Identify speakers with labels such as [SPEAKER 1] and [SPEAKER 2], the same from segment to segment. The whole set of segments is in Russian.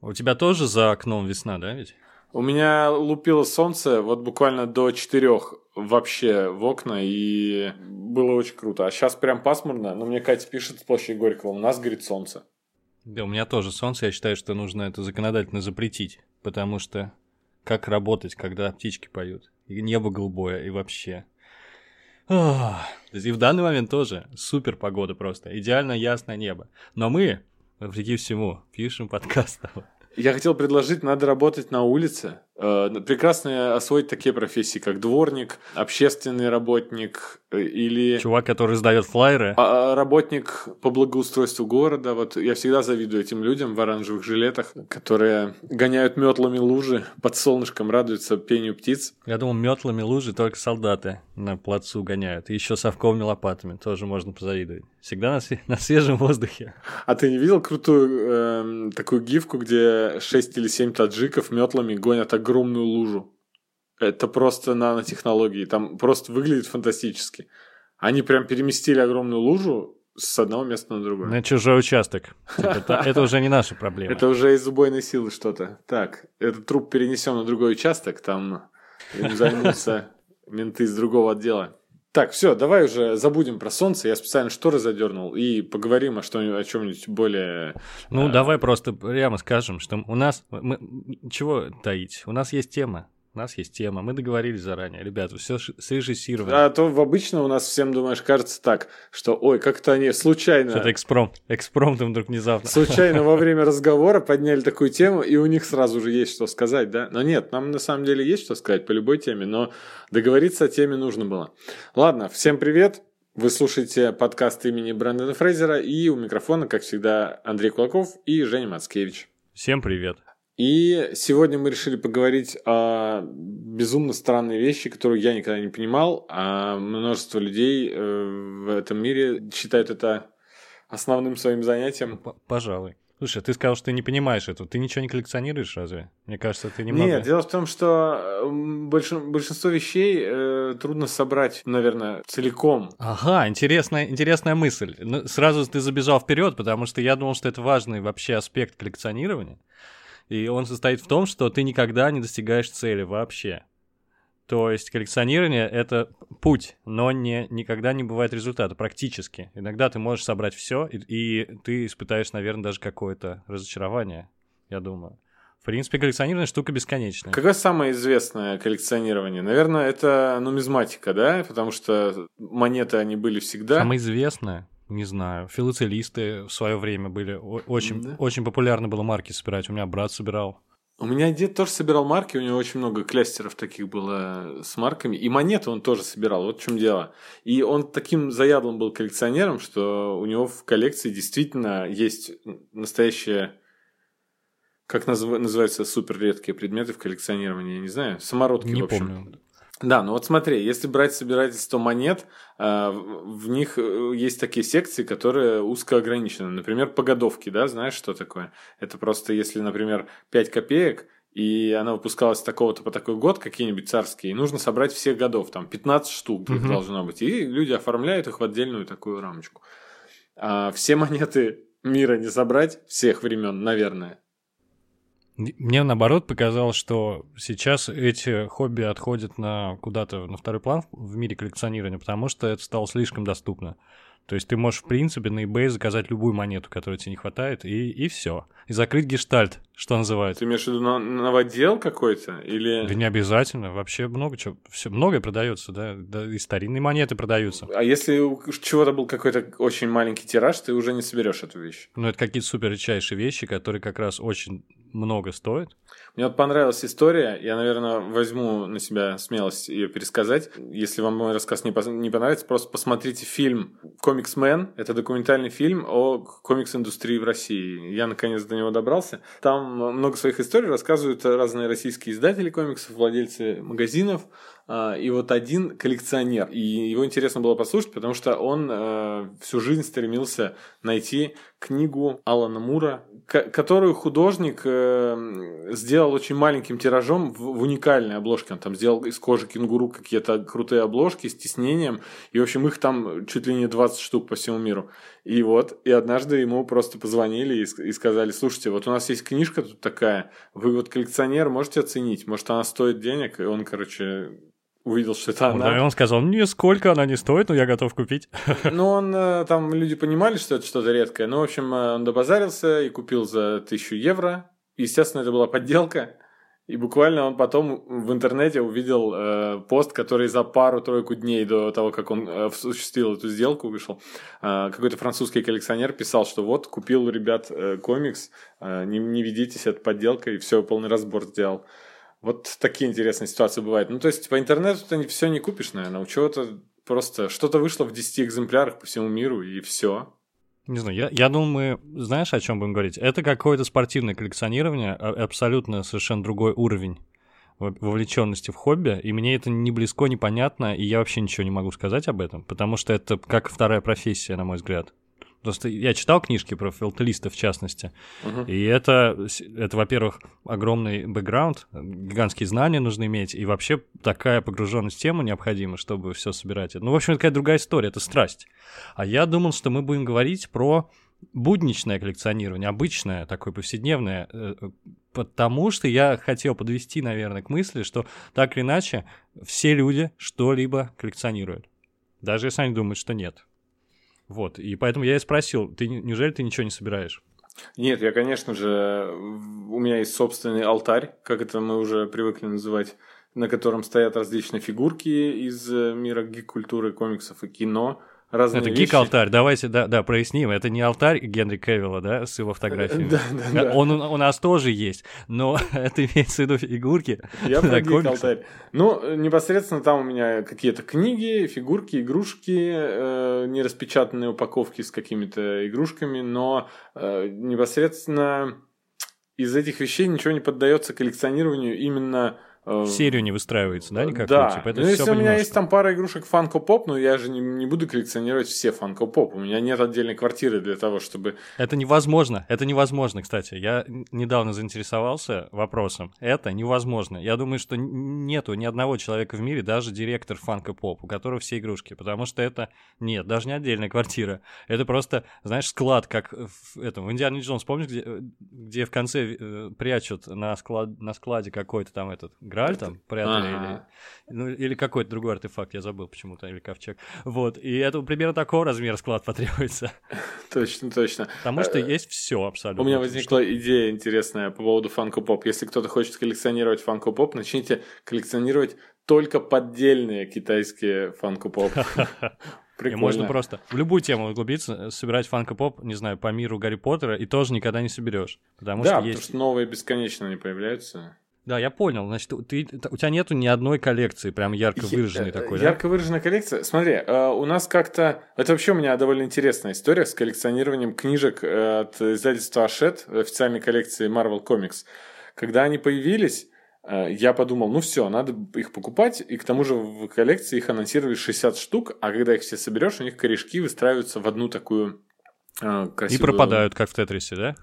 [SPEAKER 1] У тебя тоже за окном весна, да, ведь?
[SPEAKER 2] У меня лупило солнце вот буквально до четырех вообще в окна, и было очень круто. А сейчас прям пасмурно, но мне Катя пишет с площади Горького, у нас горит солнце.
[SPEAKER 1] Да, у меня тоже солнце, я считаю, что нужно это законодательно запретить, потому что как работать, когда птички поют, и небо голубое, и вообще. Ох. И в данный момент тоже супер погода просто, идеально ясное небо. Но мы, вопреки всему, пишем подкаст.
[SPEAKER 2] Я хотел предложить, надо работать на улице. Э, прекрасно освоить такие профессии, как дворник, общественный работник э, или...
[SPEAKER 1] Чувак, который сдает флайеры.
[SPEAKER 2] А, а, работник по благоустройству города. Вот я всегда завидую этим людям в оранжевых жилетах, которые гоняют метлами лужи, под солнышком радуются пению птиц.
[SPEAKER 1] Я думал, метлами лужи только солдаты на плацу гоняют. И еще совковыми лопатами тоже можно позавидовать. Всегда на, све- на свежем воздухе.
[SPEAKER 2] А ты не видел крутую э, такую гифку, где 6 или 7 таджиков метлами гонят огромную лужу? Это просто нанотехнологии. Там просто выглядит фантастически. Они прям переместили огромную лужу с одного места на другое.
[SPEAKER 1] На чужой участок. Типа, это, это уже не наша проблема.
[SPEAKER 2] Это уже из убойной силы что-то. Так, этот труп перенесем на другой участок, там им займутся менты из другого отдела. Так, все, давай уже забудем про солнце. Я специально шторы задернул и поговорим о, что, о чем-нибудь более...
[SPEAKER 1] Ну, а... давай просто прямо скажем, что у нас... Мы, чего таить? У нас есть тема. У нас есть тема, мы договорились заранее. Ребята, все срежиссировано.
[SPEAKER 2] А то в обычно у нас всем, думаешь, кажется так, что ой, как-то они случайно...
[SPEAKER 1] Что-то экспромт, экспромтом вдруг внезапно.
[SPEAKER 2] Случайно во время разговора подняли такую тему, и у них сразу же есть что сказать, да? Но нет, нам на самом деле есть что сказать по любой теме, но договориться о теме нужно было. Ладно, всем привет. Вы слушаете подкаст имени Брэндона Фрейзера, и у микрофона, как всегда, Андрей Кулаков и Женя Мацкевич.
[SPEAKER 1] Всем привет.
[SPEAKER 2] И сегодня мы решили поговорить о безумно странной вещи, которую я никогда не понимал, а множество людей э, в этом мире считают это основным своим занятием.
[SPEAKER 1] Пожалуй. Слушай, ты сказал, что ты не понимаешь этого. Ты ничего не коллекционируешь разве? Мне кажется, ты немного...
[SPEAKER 2] Нет, дело в том, что большинство вещей э, трудно собрать, наверное, целиком.
[SPEAKER 1] Ага, интересная, интересная мысль. Ну, сразу ты забежал вперед, потому что я думал, что это важный вообще аспект коллекционирования. И он состоит в том, что ты никогда не достигаешь цели вообще. То есть коллекционирование — это путь, но не, никогда не бывает результата, практически. Иногда ты можешь собрать все, и, и ты испытаешь, наверное, даже какое-то разочарование, я думаю. В принципе, коллекционирование штука бесконечная.
[SPEAKER 2] Какое самое известное коллекционирование? Наверное, это нумизматика, да? Потому что монеты, они были всегда.
[SPEAKER 1] Самое известное? Не знаю, филателисты в свое время были очень, да. очень популярно было марки собирать. У меня брат собирал.
[SPEAKER 2] У меня дед тоже собирал марки, у него очень много клястеров таких было с марками. И монеты он тоже собирал, вот в чем дело. И он таким заядлым был коллекционером, что у него в коллекции действительно есть настоящие, как назв... называются супер редкие предметы в коллекционировании, я не знаю, самородки,
[SPEAKER 1] не
[SPEAKER 2] в общем.
[SPEAKER 1] Помню.
[SPEAKER 2] Да, ну вот смотри, если брать собирательство монет, э, в них э, есть такие секции, которые узко ограничены. Например, погодовки, да, знаешь, что такое? Это просто если, например, 5 копеек, и она выпускалась такого-то по такой год, какие-нибудь царские, и нужно собрать всех годов, там 15 штук их должно быть. И люди оформляют их в отдельную такую рамочку. А все монеты мира не собрать, всех времен, наверное.
[SPEAKER 1] Мне наоборот показалось, что сейчас эти хобби отходят на куда-то на второй план в мире коллекционирования, потому что это стало слишком доступно. То есть ты можешь, в принципе, на eBay заказать любую монету, которой тебе не хватает, и, и все. И закрыть гештальт, что называется.
[SPEAKER 2] Ты имеешь в виду новодел какой-то? Или...
[SPEAKER 1] Да не обязательно. Вообще много чего. Все, многое продается, да. да. И старинные монеты продаются.
[SPEAKER 2] А если у чего-то был какой-то очень маленький тираж, ты уже не соберешь эту вещь?
[SPEAKER 1] Ну, это какие-то супер редчайшие вещи, которые как раз очень много стоит.
[SPEAKER 2] Мне вот понравилась история. Я, наверное, возьму на себя смелость ее пересказать. Если вам мой рассказ не, не понравится, просто посмотрите фильм «Комиксмен». Это документальный фильм о комикс-индустрии в России. Я, наконец, до него добрался. Там много своих историй рассказывают разные российские издатели комиксов, владельцы магазинов, а, и вот один коллекционер. И его интересно было послушать, потому что он э, всю жизнь стремился найти книгу Алана Мура, которую художник э, сделал очень маленьким тиражом в, уникальной обложке. Он там сделал из кожи кенгуру какие-то крутые обложки с тиснением. И, в общем, их там чуть ли не 20 штук по всему миру. И вот, и однажды ему просто позвонили и, и сказали, слушайте, вот у нас есть книжка тут такая, вы вот коллекционер, можете оценить, может она стоит денег? И он, короче, увидел, что это она.
[SPEAKER 1] Да, и он сказал, мне сколько она не стоит, но я готов купить.
[SPEAKER 2] Ну, он, э, там люди понимали, что это что-то редкое. Ну, в общем, э, он добазарился и купил за тысячу евро. Естественно, это была подделка. И буквально он потом в интернете увидел э, пост, который за пару-тройку дней до того, как он э, осуществил эту сделку, вышел. Э, какой-то французский коллекционер писал, что вот, купил у ребят э, комикс, э, не, не ведитесь, это подделка, и все, полный разбор сделал. Вот такие интересные ситуации бывают. Ну, то есть, по интернету ты все не купишь, наверное. У чего-то просто что-то вышло в 10 экземплярах по всему миру, и все.
[SPEAKER 1] Не знаю, я, я думаю, мы, знаешь, о чем будем говорить? Это какое-то спортивное коллекционирование, а, абсолютно совершенно другой уровень вовлеченности в хобби, и мне это не близко, непонятно, и я вообще ничего не могу сказать об этом, потому что это как вторая профессия, на мой взгляд. Просто я читал книжки про филателиста, в частности, uh-huh. и это, это, во-первых, огромный бэкграунд, гигантские знания нужно иметь, и вообще такая погруженность в тему необходима, чтобы все собирать. Ну, в общем, это какая-то другая история, это страсть. А я думал, что мы будем говорить про будничное коллекционирование, обычное, такое повседневное, э, потому что я хотел подвести, наверное, к мысли, что так или иначе все люди что-либо коллекционируют, даже если они думают, что нет. Вот, и поэтому я и спросил, ты неужели ты ничего не собираешь?
[SPEAKER 2] Нет, я, конечно же, у меня есть собственный алтарь, как это мы уже привыкли называть, на котором стоят различные фигурки из э, мира гик-культуры, комиксов и кино –
[SPEAKER 1] разные Это гик-алтарь, давайте, да, да, проясним. Это не алтарь Генри Кевилла, да, с его фотографиями. Да, да, да. Он у нас тоже есть, но это имеется в виду фигурки.
[SPEAKER 2] Я про гик-алтарь. Ну, непосредственно там у меня какие-то книги, фигурки, игрушки, э, нераспечатанные упаковки с какими-то игрушками, но э, непосредственно из этих вещей ничего не поддается коллекционированию именно
[SPEAKER 1] э, серию не выстраивается, да, никак?
[SPEAKER 2] Да. Типа, это ну, если у меня есть там пара игрушек Funko Pop, но я же не, не буду коллекционировать все Funko Pop. У меня нет отдельной квартиры для того, чтобы...
[SPEAKER 1] Это невозможно. Это невозможно, кстати. Я недавно заинтересовался вопросом. Это невозможно. Я думаю, что нету ни одного человека в мире, даже директор Funko Pop, у которого все игрушки, потому что это... Нет, даже не отдельная квартира. Это просто, знаешь, склад, как в этом... В Индиане Джонс, помнишь, где, где в конце э, прячут на, склад, на складе какой-то там этот Грааль там прятали, ага. или, ну, или какой-то другой артефакт, я забыл почему-то, или ковчег. Вот, и это примерно такого размера склад потребуется.
[SPEAKER 2] Точно, точно.
[SPEAKER 1] Потому что э, есть все абсолютно.
[SPEAKER 2] У меня возникла идея интересная по поводу Funko Pop. Если кто-то хочет коллекционировать Funko Pop, начните коллекционировать только поддельные китайские Funko Pop.
[SPEAKER 1] Прикольно. И можно просто в любую тему углубиться, собирать фанко-поп, не знаю, по миру Гарри Поттера, и тоже никогда не соберешь. Потому
[SPEAKER 2] да,
[SPEAKER 1] что
[SPEAKER 2] потому
[SPEAKER 1] есть...
[SPEAKER 2] что новые бесконечно не появляются.
[SPEAKER 1] Да, я понял. Значит, ты, у тебя нету ни одной коллекции, прям ярко выраженной такой,
[SPEAKER 2] Ярко да? выраженная коллекция. Смотри, э, у нас как-то... Это вообще у меня довольно интересная история с коллекционированием книжек э, от издательства Ашет, официальной коллекции Marvel Comics. Когда они появились, э, я подумал, ну все, надо их покупать, и к тому же в коллекции их анонсировали 60 штук, а когда их все соберешь, у них корешки выстраиваются в одну такую красивую...
[SPEAKER 1] И пропадают, как в Тетрисе, да?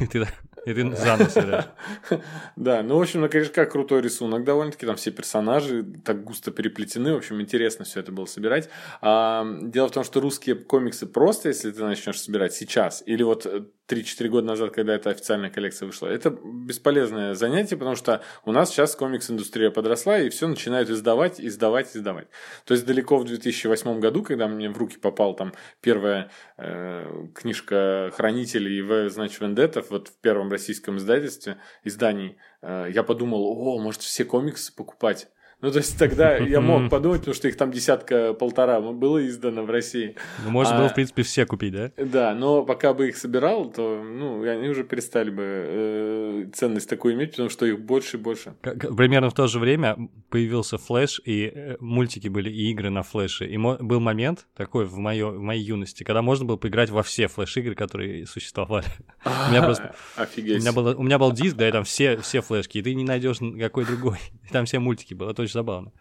[SPEAKER 1] И ты и ты занос да.
[SPEAKER 2] Да, ну, в общем, на корешках крутой рисунок довольно-таки, там все персонажи так густо переплетены, в общем, интересно все это было собирать. А, дело в том, что русские комиксы просто, если ты начнешь собирать сейчас, или вот 3-4 года назад, когда эта официальная коллекция вышла. Это бесполезное занятие, потому что у нас сейчас комикс-индустрия подросла, и все начинают издавать, издавать, издавать. То есть далеко в 2008 году, когда мне в руки попал там первая э, книжка «Хранителей» «В, значит, Вендеттов», вот в первом российском издательстве, издании, э, я подумал, о, может все комиксы покупать. Ну, то есть тогда я мог подумать, потому что их там десятка-полтора было издано в России.
[SPEAKER 1] Ну, можно а, было, в принципе, все купить, да?
[SPEAKER 2] Да, но пока бы их собирал, то, ну, они уже перестали бы э, ценность такую иметь, потому что их больше и больше.
[SPEAKER 1] Примерно в то же время появился флеш, и э, мультики были, и игры на флеше. И был момент такой в, моё, в моей юности, когда можно было поиграть во все флеш-игры, которые существовали. У меня просто...
[SPEAKER 2] Офигеть.
[SPEAKER 1] У меня был диск, да, и там все флешки, и ты не найдешь никакой другой. Там все мультики было, это очень забавно.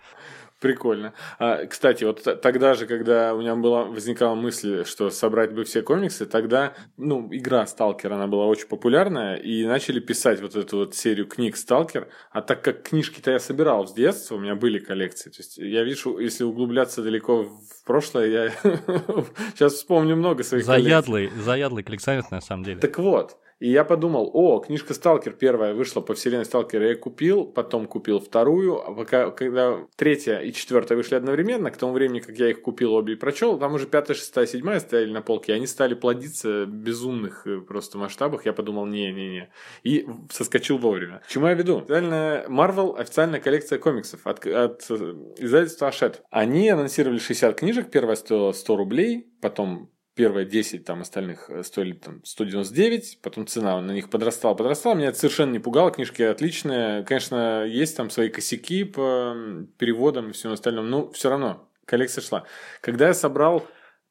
[SPEAKER 2] Прикольно. А, кстати, вот тогда же, когда у меня была, возникала мысль, что собрать бы все комиксы, тогда, ну, игра Сталкер, она была очень популярная, и начали писать вот эту вот серию книг Сталкер, а так как книжки-то я собирал с детства, у меня были коллекции, то есть я вижу, если углубляться далеко в прошлое, я сейчас вспомню много своих
[SPEAKER 1] заядлый, коллекций. Заядлый коллекционер, на самом деле.
[SPEAKER 2] Так вот, и я подумал, о, книжка «Сталкер» первая вышла по вселенной «Сталкера», я купил, потом купил вторую, а пока, когда третья и четвертая вышли одновременно, к тому времени, как я их купил обе и прочел, там уже пятая, шестая, седьмая стояли на полке, и они стали плодиться в безумных э, просто масштабах, я подумал, не-не-не, и соскочил вовремя. К чему я веду? Официальная Marvel, официальная коллекция комиксов от, от э, издательства Ашет. Они анонсировали 60 книжек, первая стоила 100 рублей, потом первые 10 там остальных э, стоили там 199, потом цена на них подрастала, подрастала. Меня это совершенно не пугало, книжки отличные. Конечно, есть там свои косяки по переводам и всем остальном, но все равно коллекция шла. Когда я собрал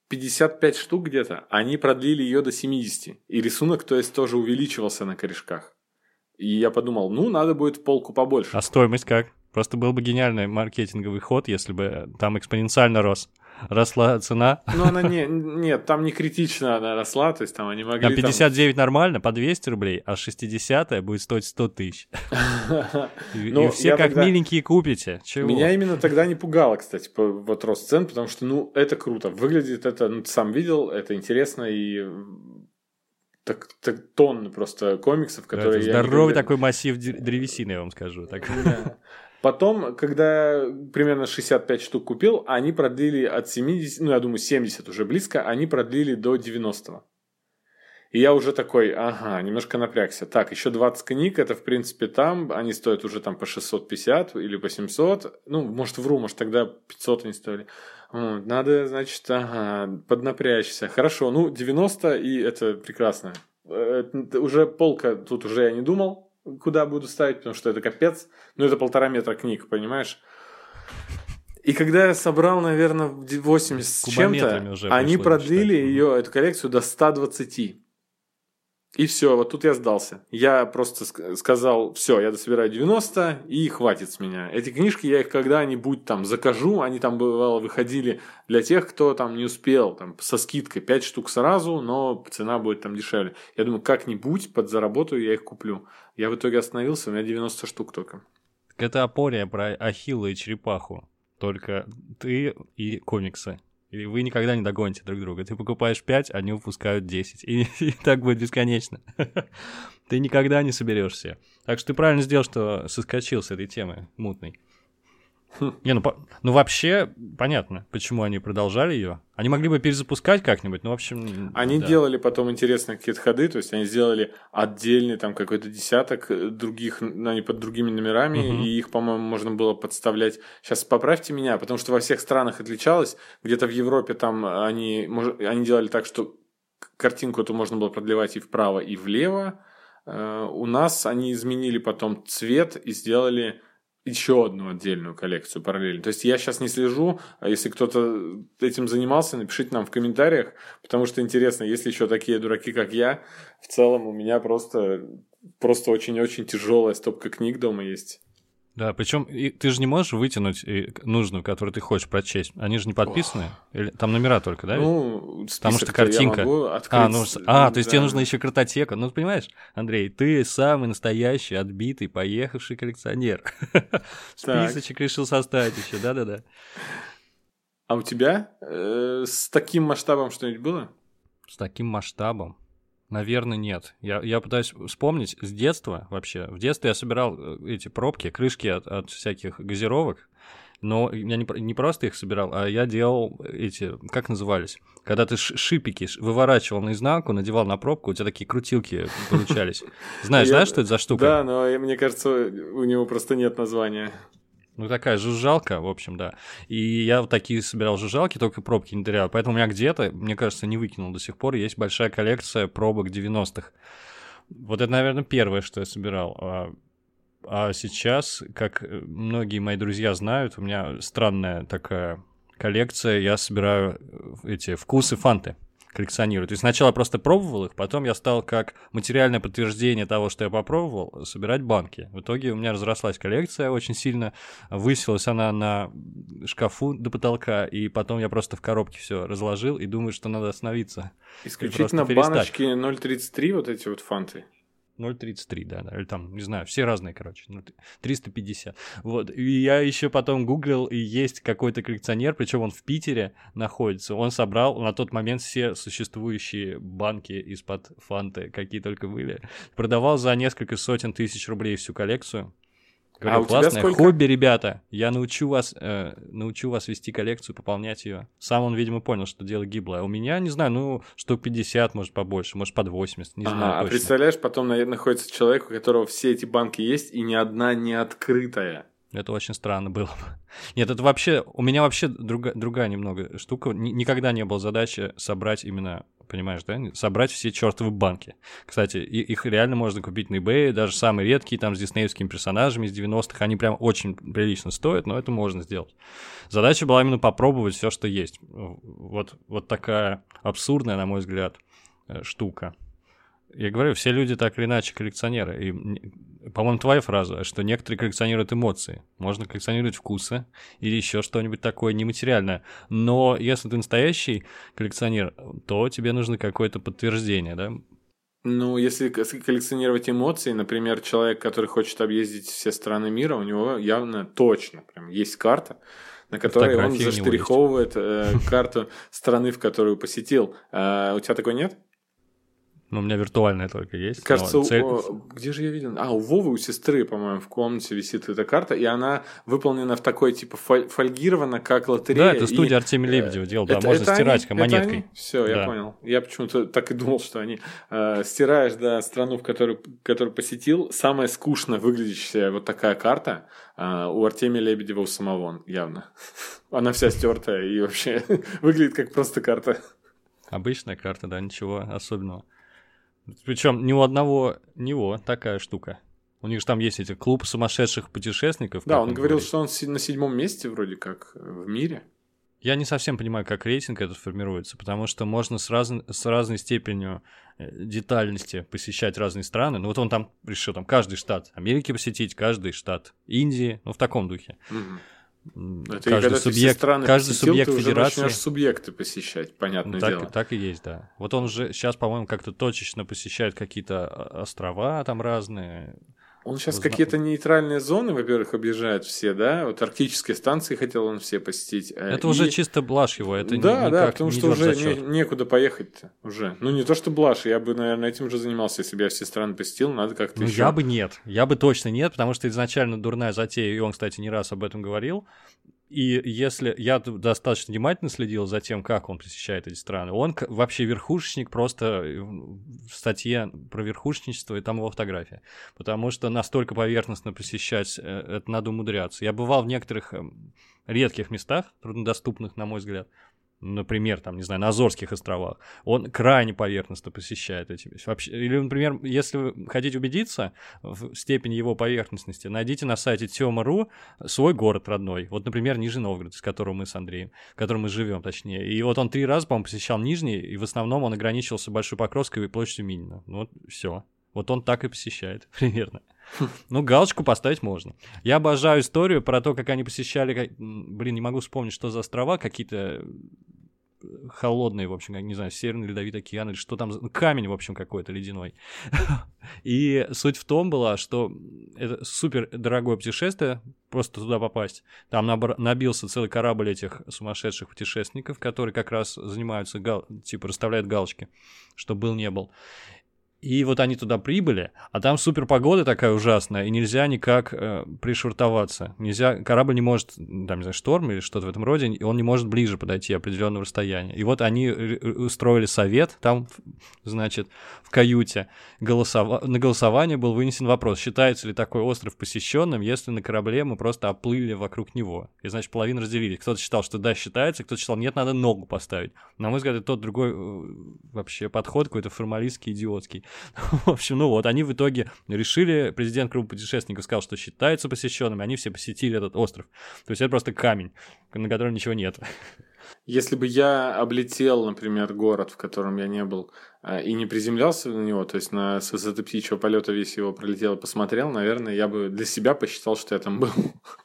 [SPEAKER 2] 55 штук где-то, они продлили ее до 70. И рисунок, то есть, тоже увеличивался на корешках. И я подумал, ну, надо будет полку побольше.
[SPEAKER 1] А стоимость как? Просто был бы гениальный маркетинговый ход, если бы там экспоненциально рос росла цена.
[SPEAKER 2] Ну, она не, нет, там не критично она росла, то есть там они могли...
[SPEAKER 1] А 59 там... нормально, по 200 рублей, а 60 будет стоить 100 тысяч. И ну, все как миленькие купите.
[SPEAKER 2] Меня именно тогда не пугало, кстати, вот рост цен, потому что, ну, это круто. Выглядит это, ну, ты сам видел, это интересно и так, так тонны просто комиксов, которые...
[SPEAKER 1] Здоровый никогда... такой массив древесины, я вам скажу. Так.
[SPEAKER 2] Потом, когда примерно 65 штук купил, они продлили от 70, ну, я думаю, 70 уже близко, они продлили до 90 И я уже такой, ага, немножко напрягся. Так, еще 20 книг, это, в принципе, там, они стоят уже там по 650 или по 700. Ну, может, вру, может, тогда 500 они стоили. Надо, значит, ага, поднапрячься. Хорошо, ну, 90, и это прекрасно. Это уже полка, тут уже я не думал, куда буду ставить, потому что это капец. Ну, это полтора метра книг, понимаешь? И когда я собрал, наверное, 80 с чем-то, они продлили ее, эту коллекцию, до 120. И все, вот тут я сдался. Я просто сказал, все, я дособираю 90 и хватит с меня. Эти книжки я их когда-нибудь там закажу, они там бывало выходили для тех, кто там не успел, там со скидкой 5 штук сразу, но цена будет там дешевле. Я думаю, как-нибудь подзаработаю, я их куплю. Я в итоге остановился, у меня 90 штук только.
[SPEAKER 1] Это опория про Ахилла и черепаху. Только ты и комиксы. И вы никогда не догоните друг друга. Ты покупаешь 5, они выпускают 10. И, и так будет бесконечно. ты никогда не соберешься. Так что ты правильно сделал, что соскочил с этой темы мутной. Не, ну, по... ну вообще понятно, почему они продолжали ее. Они могли бы перезапускать как-нибудь, ну, в общем...
[SPEAKER 2] Они да. делали потом интересные какие-то ходы, то есть они сделали отдельный там какой-то десяток других, ну, они под другими номерами, угу. и их, по-моему, можно было подставлять. Сейчас поправьте меня, потому что во всех странах отличалось. Где-то в Европе там они, они делали так, что картинку эту можно было продлевать и вправо, и влево. Э, у нас они изменили потом цвет и сделали еще одну отдельную коллекцию параллельно. То есть я сейчас не слежу, а если кто-то этим занимался, напишите нам в комментариях, потому что интересно, если еще такие дураки, как я, в целом у меня просто, просто очень-очень тяжелая стопка книг дома есть.
[SPEAKER 1] Да, причем ты же не можешь вытянуть нужную, которую ты хочешь прочесть. Они же не подписаны. Или, там номера только, да?
[SPEAKER 2] Ну, Потому что картинка. Я могу открыть,
[SPEAKER 1] а, ну, а, то есть да. тебе нужна еще картотека. Ну, понимаешь, Андрей, ты самый настоящий, отбитый, поехавший коллекционер. Списочек решил составить еще, да-да-да.
[SPEAKER 2] А у тебя э, с таким масштабом что-нибудь было?
[SPEAKER 1] С таким масштабом? Наверное, нет. Я, я пытаюсь вспомнить с детства вообще. В детстве я собирал э, эти пробки, крышки от, от всяких газировок. Но я не, не просто их собирал, а я делал эти, как назывались? Когда ты шипики выворачивал наизнанку, надевал на пробку, у тебя такие крутилки получались. Знаешь, знаешь, что это за штука?
[SPEAKER 2] Да, но мне кажется, у него просто нет названия.
[SPEAKER 1] Ну, такая жужжалка, в общем, да. И я вот такие собирал жужжалки, только пробки не дырял. Поэтому у меня где-то, мне кажется, не выкинул до сих пор, есть большая коллекция пробок 90-х. Вот это, наверное, первое, что я собирал. А, а сейчас, как многие мои друзья знают, у меня странная такая коллекция. Я собираю эти вкусы фанты коллекционирую. То есть сначала просто пробовал их, потом я стал как материальное подтверждение того, что я попробовал, собирать банки. В итоге у меня разрослась коллекция очень сильно, высилась она на шкафу до потолка, и потом я просто в коробке все разложил и думаю, что надо остановиться.
[SPEAKER 2] Исключительно баночки 0,33 вот эти вот фанты.
[SPEAKER 1] 0,33, да, да, или там, не знаю, все разные, короче, 350. Вот, и я еще потом гуглил, и есть какой-то коллекционер, причем он в Питере находится, он собрал на тот момент все существующие банки из-под фанты, какие только были, продавал за несколько сотен тысяч рублей всю коллекцию, Говорю, а у классное тебя сколько? хобби, ребята. Я научу вас, э, научу вас вести коллекцию, пополнять ее. Сам он, видимо, понял, что дело гиблое. А у меня, не знаю, ну, штук 50, может, побольше, может, под 80, не ага, знаю. А
[SPEAKER 2] точно. представляешь, потом, наверное, находится человек, у которого все эти банки есть, и ни одна не открытая.
[SPEAKER 1] Это очень странно было. Нет, это вообще... У меня вообще друга, другая немного штука. Н- никогда не было задачи собрать именно понимаешь, да? Собрать все чертовы банки. Кстати, их реально можно купить на eBay, даже самые редкие, там, с диснеевскими персонажами из 90-х, они прям очень прилично стоят, но это можно сделать. Задача была именно попробовать все, что есть. Вот, вот такая абсурдная, на мой взгляд, э, штука. Я говорю, все люди так или иначе коллекционеры. И, по-моему, твоя фраза, что некоторые коллекционируют эмоции. Можно коллекционировать вкусы или еще что-нибудь такое нематериальное. Но если ты настоящий коллекционер, то тебе нужно какое-то подтверждение, да?
[SPEAKER 2] Ну, если коллекционировать эмоции, например, человек, который хочет объездить все страны мира, у него явно точно прям есть карта, на которой он заштриховывает э, карту страны, в которую посетил. А, у тебя такой нет?
[SPEAKER 1] Ну, у меня виртуальная только есть.
[SPEAKER 2] Кажется, цель... у... где же я видел? А, у Вовы, у сестры, по-моему, в комнате висит эта карта, и она выполнена в такой, типа, фоль... фольгирована, как лотерея.
[SPEAKER 1] Да, это студия и... Артемия Лебедева делал, да, это, можно это стирать они? монеткой.
[SPEAKER 2] Все, да. я понял. Я почему-то так и думал, что они... Э, стираешь, да, страну, в которую, которую посетил, самая скучно выглядящая вот такая карта э, у Артемия Лебедева у самого, явно. Она вся стертая и вообще выглядит как просто карта.
[SPEAKER 1] Обычная карта, да, ничего особенного. Причем ни у одного него такая штука. У них же там есть эти клуб сумасшедших путешественников.
[SPEAKER 2] Да, он, он говорил, говорит. что он на седьмом месте вроде как э, в мире.
[SPEAKER 1] Я не совсем понимаю, как рейтинг этот формируется, потому что можно с, раз... с разной степенью э, детальности посещать разные страны. Ну вот он там решил там каждый штат Америки посетить, каждый штат Индии, ну в таком духе. Угу.
[SPEAKER 2] Это каждый субъект, каждый посетил, субъект ты федерации. Уже субъекты посещать, понятное
[SPEAKER 1] ну, так,
[SPEAKER 2] дело.
[SPEAKER 1] Так и есть, да. Вот он же сейчас, по-моему, как-то точечно посещает какие-то острова там разные.
[SPEAKER 2] Он сейчас какие-то нейтральные зоны, во-первых, объезжает все, да? Вот арктические станции хотел он все посетить.
[SPEAKER 1] Э, это и... уже чисто блажь его, это
[SPEAKER 2] Да, да, потому что уже не, некуда поехать-то уже. Ну, не то, что блажь, я бы, наверное, этим же занимался, если бы я все страны посетил, надо как-то
[SPEAKER 1] Ну,
[SPEAKER 2] еще...
[SPEAKER 1] я бы нет, я бы точно нет, потому что изначально дурная затея, и он, кстати, не раз об этом говорил, и если я достаточно внимательно следил за тем, как он посещает эти страны, он вообще верхушечник просто э, в статье про верхушечничество, и там его фотография. Потому что настолько поверхностно посещать, э, это надо умудряться. Я бывал в некоторых эм, редких местах, труднодоступных, на мой взгляд, например, там, не знаю, на Азорских островах, он крайне поверхностно посещает эти вообще. Или, например, если вы хотите убедиться в степени его поверхностности, найдите на сайте Тёма.ру свой город родной. Вот, например, Нижний Новгород, с которым мы с Андреем, в котором мы живем, точнее. И вот он три раза, по-моему, посещал Нижний, и в основном он ограничивался Большой Покровской и площадью Минина. Ну, вот все. Вот он так и посещает, примерно. Ну, галочку поставить можно. Я обожаю историю про то, как они посещали... Блин, не могу вспомнить, что за острова, какие-то холодные, в общем, не знаю, Северный Ледовитый океан или что там, камень, в общем, какой-то ледяной. И суть в том была, что это супер дорогое путешествие, просто туда попасть. Там набился целый корабль этих сумасшедших путешественников, которые как раз занимаются, типа, расставляют галочки, что был, не был. И вот они туда прибыли, а там супер погода такая ужасная, и нельзя никак э, пришвартоваться. Нельзя, корабль не может, там, не знаю, шторм или что-то в этом роде, и он не может ближе подойти определенного расстояния. И вот они устроили совет там, значит, в каюте. Голосова... На голосование был вынесен вопрос, считается ли такой остров посещенным, если на корабле мы просто оплыли вокруг него. И, значит, половину разделили. Кто-то считал, что да, считается, кто-то считал, нет, надо ногу поставить. На мой взгляд, это тот другой э, вообще подход какой-то формалистский, идиотский. В общем, ну вот, они в итоге решили, президент группы путешественников сказал, что считается посещенным, они все посетили этот остров. То есть это просто камень, на котором ничего нет.
[SPEAKER 2] Если бы я облетел, например, город, в котором я не был, а, и не приземлялся на него, то есть на, с высоты птичьего полета весь его пролетел и посмотрел, наверное, я бы для себя посчитал, что я там был.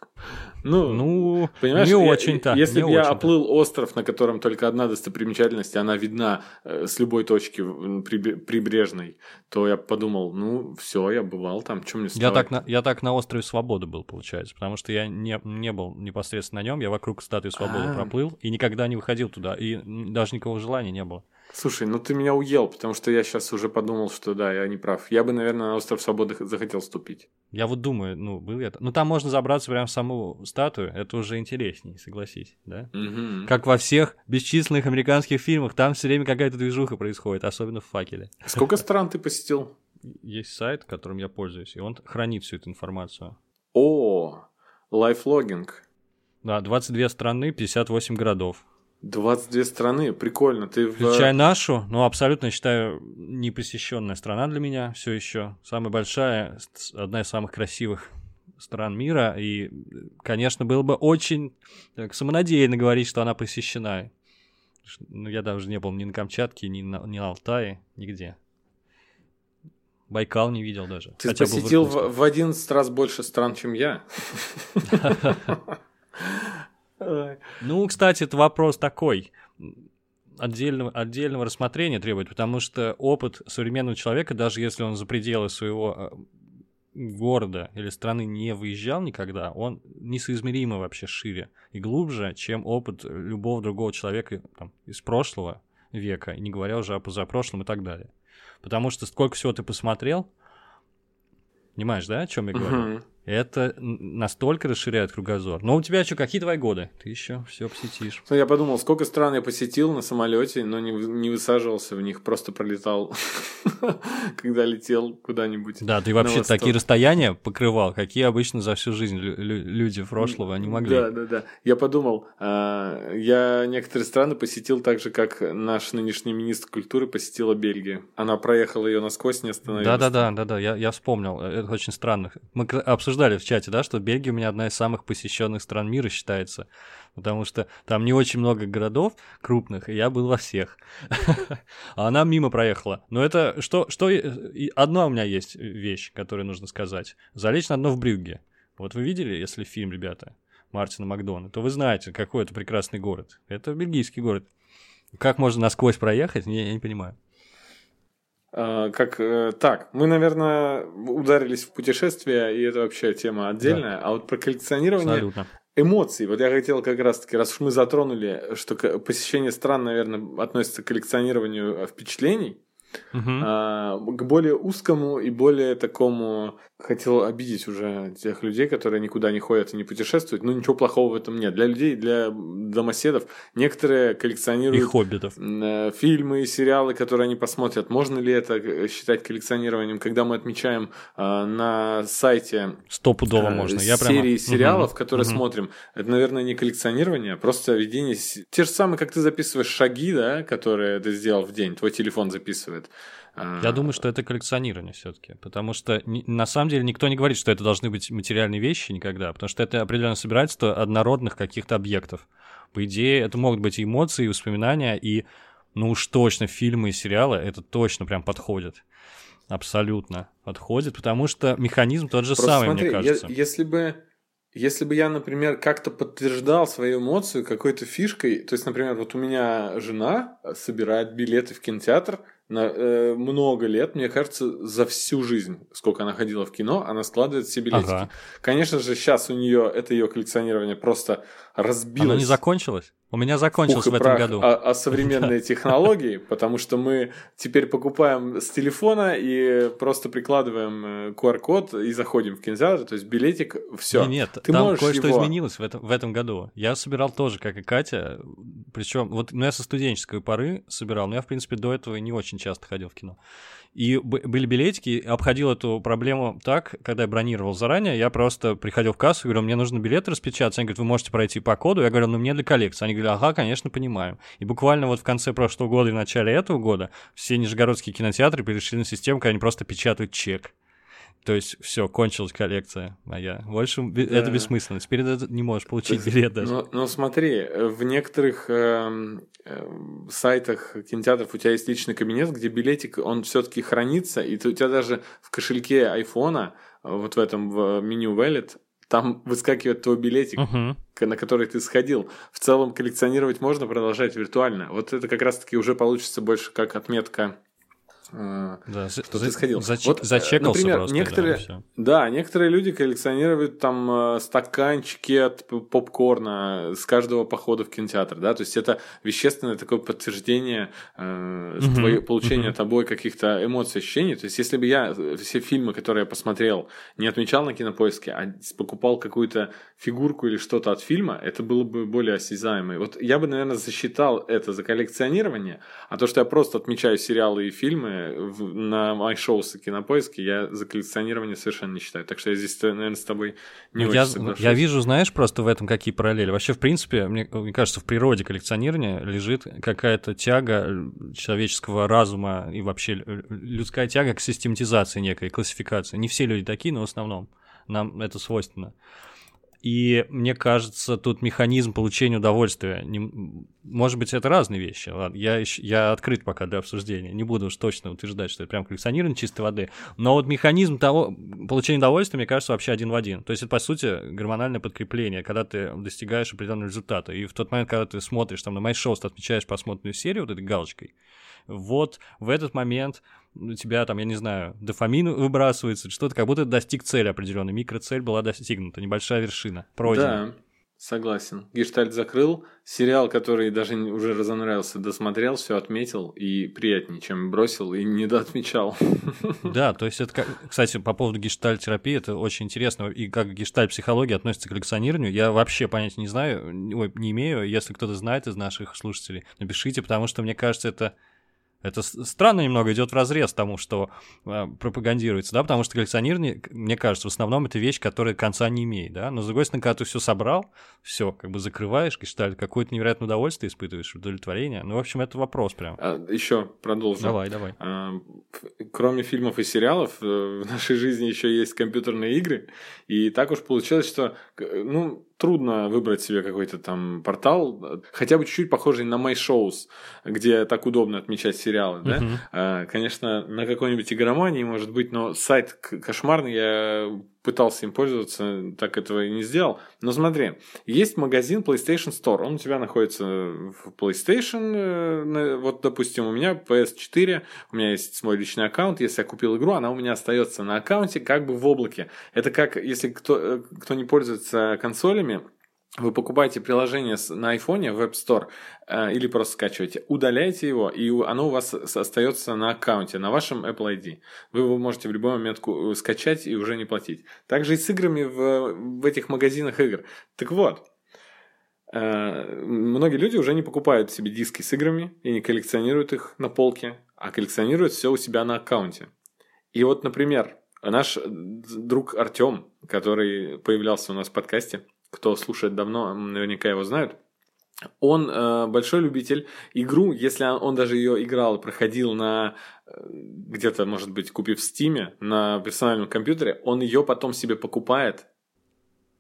[SPEAKER 1] Ну, ну понимаешь, не очень-то.
[SPEAKER 2] Если бы я оплыл остров, на котором только одна достопримечательность, и она видна э, с любой точки прибрежной, то я подумал, ну, все, я бывал там, чем мне
[SPEAKER 1] я так, на, я так на острове Свободы был, получается, потому что я не, не был непосредственно на нем, я вокруг статуи Свободы А-а-а. проплыл и никогда не выходил туда, и даже никакого желания не было.
[SPEAKER 2] Слушай, ну ты меня уел, потому что я сейчас уже подумал, что да, я не прав. Я бы, наверное, на остров Свободы захотел ступить.
[SPEAKER 1] Я вот думаю, ну, был это. Ну, там можно забраться прям в саму статую, это уже интереснее, согласись, да?
[SPEAKER 2] Угу.
[SPEAKER 1] Как во всех бесчисленных американских фильмах, там все время какая-то движуха происходит, особенно в факеле.
[SPEAKER 2] Сколько стран ты посетил?
[SPEAKER 1] Есть сайт, которым я пользуюсь, и он хранит всю эту информацию.
[SPEAKER 2] О, лайфлогинг.
[SPEAKER 1] Да, 22 страны, 58 городов.
[SPEAKER 2] 22 страны, прикольно. Ты
[SPEAKER 1] Включая в... нашу, ну, абсолютно, считаю, непосещенная страна для меня все еще. Самая большая, одна из самых красивых стран мира. И, конечно, было бы очень так, самонадеянно говорить, что она посещена. Ну, я даже не был ни на Камчатке, ни на, ни на Алтае, нигде. Байкал не видел даже.
[SPEAKER 2] Ты посетил в, в 11 раз больше стран, чем я.
[SPEAKER 1] Ну, кстати, это вопрос такой отдельного, отдельного рассмотрения требует, потому что опыт современного человека, даже если он за пределы своего э, города или страны не выезжал никогда, он несоизмеримо вообще шире и глубже, чем опыт любого другого человека там, из прошлого века, не говоря уже о позапрошлом и так далее. Потому что сколько всего ты посмотрел, понимаешь, да, о чем я говорю? Uh-huh. Это настолько расширяет кругозор. Но у тебя что, какие твои годы? Ты еще все посетишь.
[SPEAKER 2] Ну, я подумал, сколько стран я посетил на самолете, но не, не высаживался в них, просто пролетал, когда летел куда-нибудь.
[SPEAKER 1] Да, ты вообще такие расстояния покрывал, какие обычно за всю жизнь люди прошлого они могли.
[SPEAKER 2] Да, да, да. Я подумал, а, я некоторые страны посетил так же, как наш нынешний министр культуры посетила Бельгию. Она проехала ее насквозь, не остановилась.
[SPEAKER 1] Да, да, да, да, да, я, я вспомнил. Это очень странно. Мы обсуждали обсуждали в чате, да, что Бельгия у меня одна из самых посещенных стран мира считается. Потому что там не очень много городов крупных, и я был во всех. А она мимо проехала. Но это что, что... Одна у меня есть вещь, которую нужно сказать. Залечь на дно в Брюгге. Вот вы видели, если фильм, ребята, Мартина Макдона, то вы знаете, какой это прекрасный город. Это бельгийский город. Как можно насквозь проехать, я, я не понимаю.
[SPEAKER 2] А, как э, так, мы, наверное, ударились в путешествие, и это вообще тема отдельная. Да. А вот про коллекционирование Абсолютно. эмоций. Вот я хотел как раз-таки, раз уж мы затронули, что посещение стран, наверное, относится к коллекционированию впечатлений, угу. а, к более узкому и более такому хотел обидеть уже тех людей, которые никуда не ходят и не путешествуют. Ну, ничего плохого в этом нет. Для людей, для домоседов, некоторые коллекционируют...
[SPEAKER 1] И хоббитов.
[SPEAKER 2] Э, фильмы и сериалы, которые они посмотрят. Можно ли это э, считать коллекционированием? Когда мы отмечаем э, на сайте...
[SPEAKER 1] Стопудово э, можно. Я
[SPEAKER 2] серии прямо... сериалов, угу. которые угу. смотрим, это, наверное, не коллекционирование, а просто ведение... Те же самые, как ты записываешь шаги, да, которые ты сделал в день, твой телефон записывает.
[SPEAKER 1] Я думаю, что это коллекционирование все-таки, потому что на самом деле никто не говорит, что это должны быть материальные вещи никогда, потому что это определенно собирательство однородных каких-то объектов. По идее, это могут быть и эмоции, и воспоминания, и, ну уж точно, фильмы и сериалы это точно прям подходит. Абсолютно подходит, потому что механизм тот же Просто самый, смотри, мне кажется.
[SPEAKER 2] Если бы если бы я, например, как-то подтверждал свою эмоцию какой-то фишкой, то есть, например, вот у меня жена собирает билеты в кинотеатр на э, много лет, мне кажется, за всю жизнь, сколько она ходила в кино, она складывает все билетики. Ага. Конечно же, сейчас у нее это ее коллекционирование просто разбилось.
[SPEAKER 1] Оно не закончилось? У меня закончилось в этом году.
[SPEAKER 2] А, а современные технологии, потому что мы теперь покупаем с телефона и просто прикладываем QR-код э, и заходим в кинотеатр, то есть билетик, все.
[SPEAKER 1] Нет, Ты там кое-что его... изменилось в этом, в этом году. Я собирал тоже, как и Катя, причем вот ну, я со студенческой поры собирал, но я, в принципе, до этого не очень часто ходил в кино. И были билетики, обходил эту проблему так, когда я бронировал заранее, я просто приходил в кассу, говорю, мне нужно билет распечатать, они говорят, вы можете пройти по коду, я говорю, ну мне для коллекции, они говорят, ага, конечно, понимаю. И буквально вот в конце прошлого года и начале этого года все нижегородские кинотеатры перешли на систему, когда они просто печатают чек. То есть все, кончилась коллекция моя. Больше да. это бессмысленно. Теперь ты не можешь получить есть, билет даже.
[SPEAKER 2] Ну, ну смотри, в некоторых э, э, сайтах кинотеатров у тебя есть личный кабинет, где билетик, он все-таки хранится, и ты, у тебя даже в кошельке айфона, вот в этом в меню Wallet, там выскакивает твой билетик, uh-huh. на который ты сходил. В целом коллекционировать можно, продолжать виртуально. Вот это как раз-таки уже получится больше как отметка
[SPEAKER 1] да, что за, ты сходил. Зач, вот, зачекался
[SPEAKER 2] например,
[SPEAKER 1] просто.
[SPEAKER 2] Некоторые, да, да, некоторые люди коллекционируют там э, стаканчики от попкорна с каждого похода в кинотеатр, да, то есть это вещественное такое подтверждение э, угу, твое, получения угу. тобой каких-то эмоций, ощущений. То есть если бы я все фильмы, которые я посмотрел, не отмечал на кинопоиске, а покупал какую-то фигурку или что-то от фильма, это было бы более осязаемо. Вот я бы, наверное, засчитал это за коллекционирование, а то, что я просто отмечаю сериалы и фильмы, на iShows и кинопоиске я за коллекционирование совершенно не считаю. Так что я здесь, наверное, с тобой не
[SPEAKER 1] ну,
[SPEAKER 2] я,
[SPEAKER 1] очень Я вижу, знаешь, просто в этом какие параллели. Вообще, в принципе, мне, мне кажется, в природе коллекционирования лежит какая-то тяга человеческого разума и вообще людская тяга к систематизации некой, классификации. Не все люди такие, но в основном нам это свойственно. И мне кажется, тут механизм получения удовольствия. Не, может быть, это разные вещи. Ладно, я, я открыт пока для обсуждения. Не буду уж точно утверждать, что это прям коллекционирование чистой воды. Но вот механизм того, получения удовольствия, мне кажется, вообще один в один. То есть это, по сути, гормональное подкрепление, когда ты достигаешь определенного результата. И в тот момент, когда ты смотришь там на MyShow, ты отмечаешь просмотренную серию вот этой галочкой, вот в этот момент у тебя там, я не знаю, дофамин выбрасывается, что-то, как будто достиг цели определенной, микроцель была достигнута, небольшая вершина, пройдена.
[SPEAKER 2] Да, согласен. Гештальт закрыл, сериал, который даже уже разонравился, досмотрел, все отметил и приятнее, чем бросил и не доотмечал.
[SPEAKER 1] Да, то есть это, кстати, по поводу гештальт-терапии, это очень интересно, и как гештальт-психология относится к коллекционированию, я вообще понятия не знаю, ой, не имею, если кто-то знает из наших слушателей, напишите, потому что мне кажется, это это странно немного идет в разрез тому, что э, пропагандируется, да, потому что коллекционирование, мне кажется, в основном это вещь, которая конца не имеет, да, но с другой стороны, когда ты все собрал, все, как бы закрываешь, гештальт, какое-то невероятное удовольствие испытываешь, удовлетворение, ну, в общем, это вопрос прям.
[SPEAKER 2] А, еще продолжим.
[SPEAKER 1] Давай, давай.
[SPEAKER 2] А, кроме фильмов и сериалов, э, в нашей жизни еще есть компьютерные игры, и так уж получилось, что, ну, трудно выбрать себе какой-то там портал, хотя бы чуть-чуть похожий на My Shows, где так удобно отмечать сериалы, да. Uh-huh. Конечно, на какой-нибудь игромании, может быть, но сайт кошмарный, я пытался им пользоваться, так этого и не сделал. Но смотри, есть магазин PlayStation Store, он у тебя находится в PlayStation, э, вот, допустим, у меня PS4, у меня есть мой личный аккаунт, если я купил игру, она у меня остается на аккаунте как бы в облаке. Это как, если кто, э, кто не пользуется консолями, вы покупаете приложение на iPhone в App Store э, или просто скачиваете, удаляете его, и оно у вас остается на аккаунте, на вашем Apple ID. Вы его можете в любой момент э, скачать и уже не платить. Также и с играми в, в этих магазинах игр. Так вот, э, многие люди уже не покупают себе диски с играми и не коллекционируют их на полке, а коллекционируют все у себя на аккаунте. И вот, например, наш друг Артем, который появлялся у нас в подкасте, кто слушает давно, наверняка его знают. Он э, большой любитель игру, если он, он даже ее играл проходил на э, где-то, может быть, купив в Стиме на персональном компьютере, он ее потом себе покупает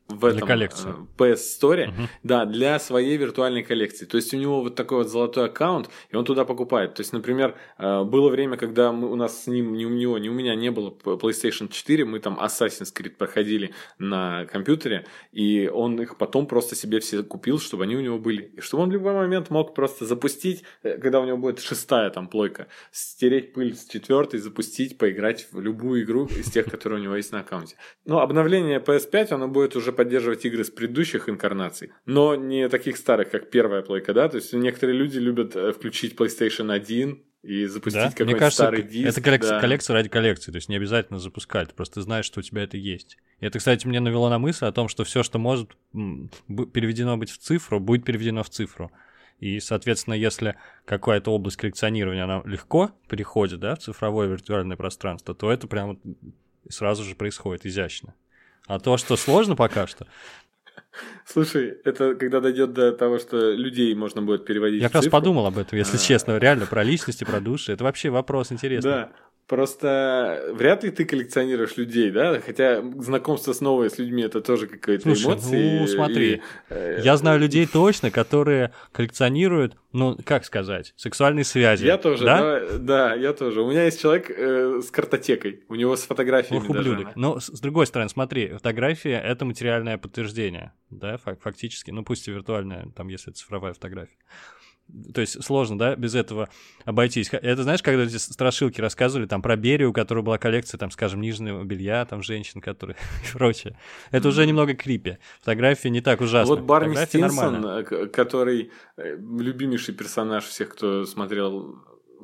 [SPEAKER 2] в этом для коллекции. Э, PS Store, угу. да, для своей виртуальной коллекции. То есть у него вот такой вот золотой аккаунт, и он туда покупает. То есть, например, э, было время, когда мы, у нас с ним, ни у него, ни у меня не было PlayStation 4, мы там Assassin's Creed проходили на компьютере, и он их потом просто себе все купил, чтобы они у него были. И чтобы он в любой момент мог просто запустить, э, когда у него будет шестая там плойка, стереть пыль с четвертой, запустить, поиграть в любую игру из тех, которые у него есть на аккаунте. Но обновление PS5, оно будет уже поддерживать игры с предыдущих инкарнаций, но не таких старых, как первая плойка, да, то есть некоторые люди любят э, включить PlayStation 1 и запустить да? какой-то Мне кажется, старый диск.
[SPEAKER 1] Это коллекция, да. коллекция ради коллекции, то есть не обязательно запускать, просто ты знаешь, что у тебя это есть. И это, кстати, мне навело на мысль о том, что все, что может переведено быть в цифру, будет переведено в цифру. И, соответственно, если какая-то область коллекционирования, она легко переходит да, в цифровое виртуальное пространство, то это прямо сразу же происходит изящно. А то, что сложно пока что.
[SPEAKER 2] Слушай, это когда дойдет до того, что людей можно будет переводить.
[SPEAKER 1] Я как раз подумал об этом, если а. честно, реально про личности, про души. Это вообще вопрос интересный.
[SPEAKER 2] Да. Просто вряд ли ты коллекционируешь людей, да? Хотя знакомство с новыми с людьми это тоже какая-то эмоции.
[SPEAKER 1] Ну, смотри, и, э, я знаю людей точно, которые коллекционируют, ну, как сказать, сексуальные связи.
[SPEAKER 2] Я тоже, да, да, да я тоже. У меня есть человек э, с картотекой, у него с фотографиями Ох,
[SPEAKER 1] ублюдок. Даже. Но, с другой стороны, смотри, фотография — это материальное подтверждение, да, фактически, ну, пусть и виртуальное, там, если цифровая фотография. То есть сложно, да, без этого обойтись. Это знаешь, когда эти страшилки рассказывали там про Берию, у которой была коллекция, там, скажем, нижнего белья, там, женщин, которые и прочее. Это уже немного крипи. Фотография не так ужасна.
[SPEAKER 2] Вот Барни Стинсон, э, который э, любимейший персонаж всех, кто смотрел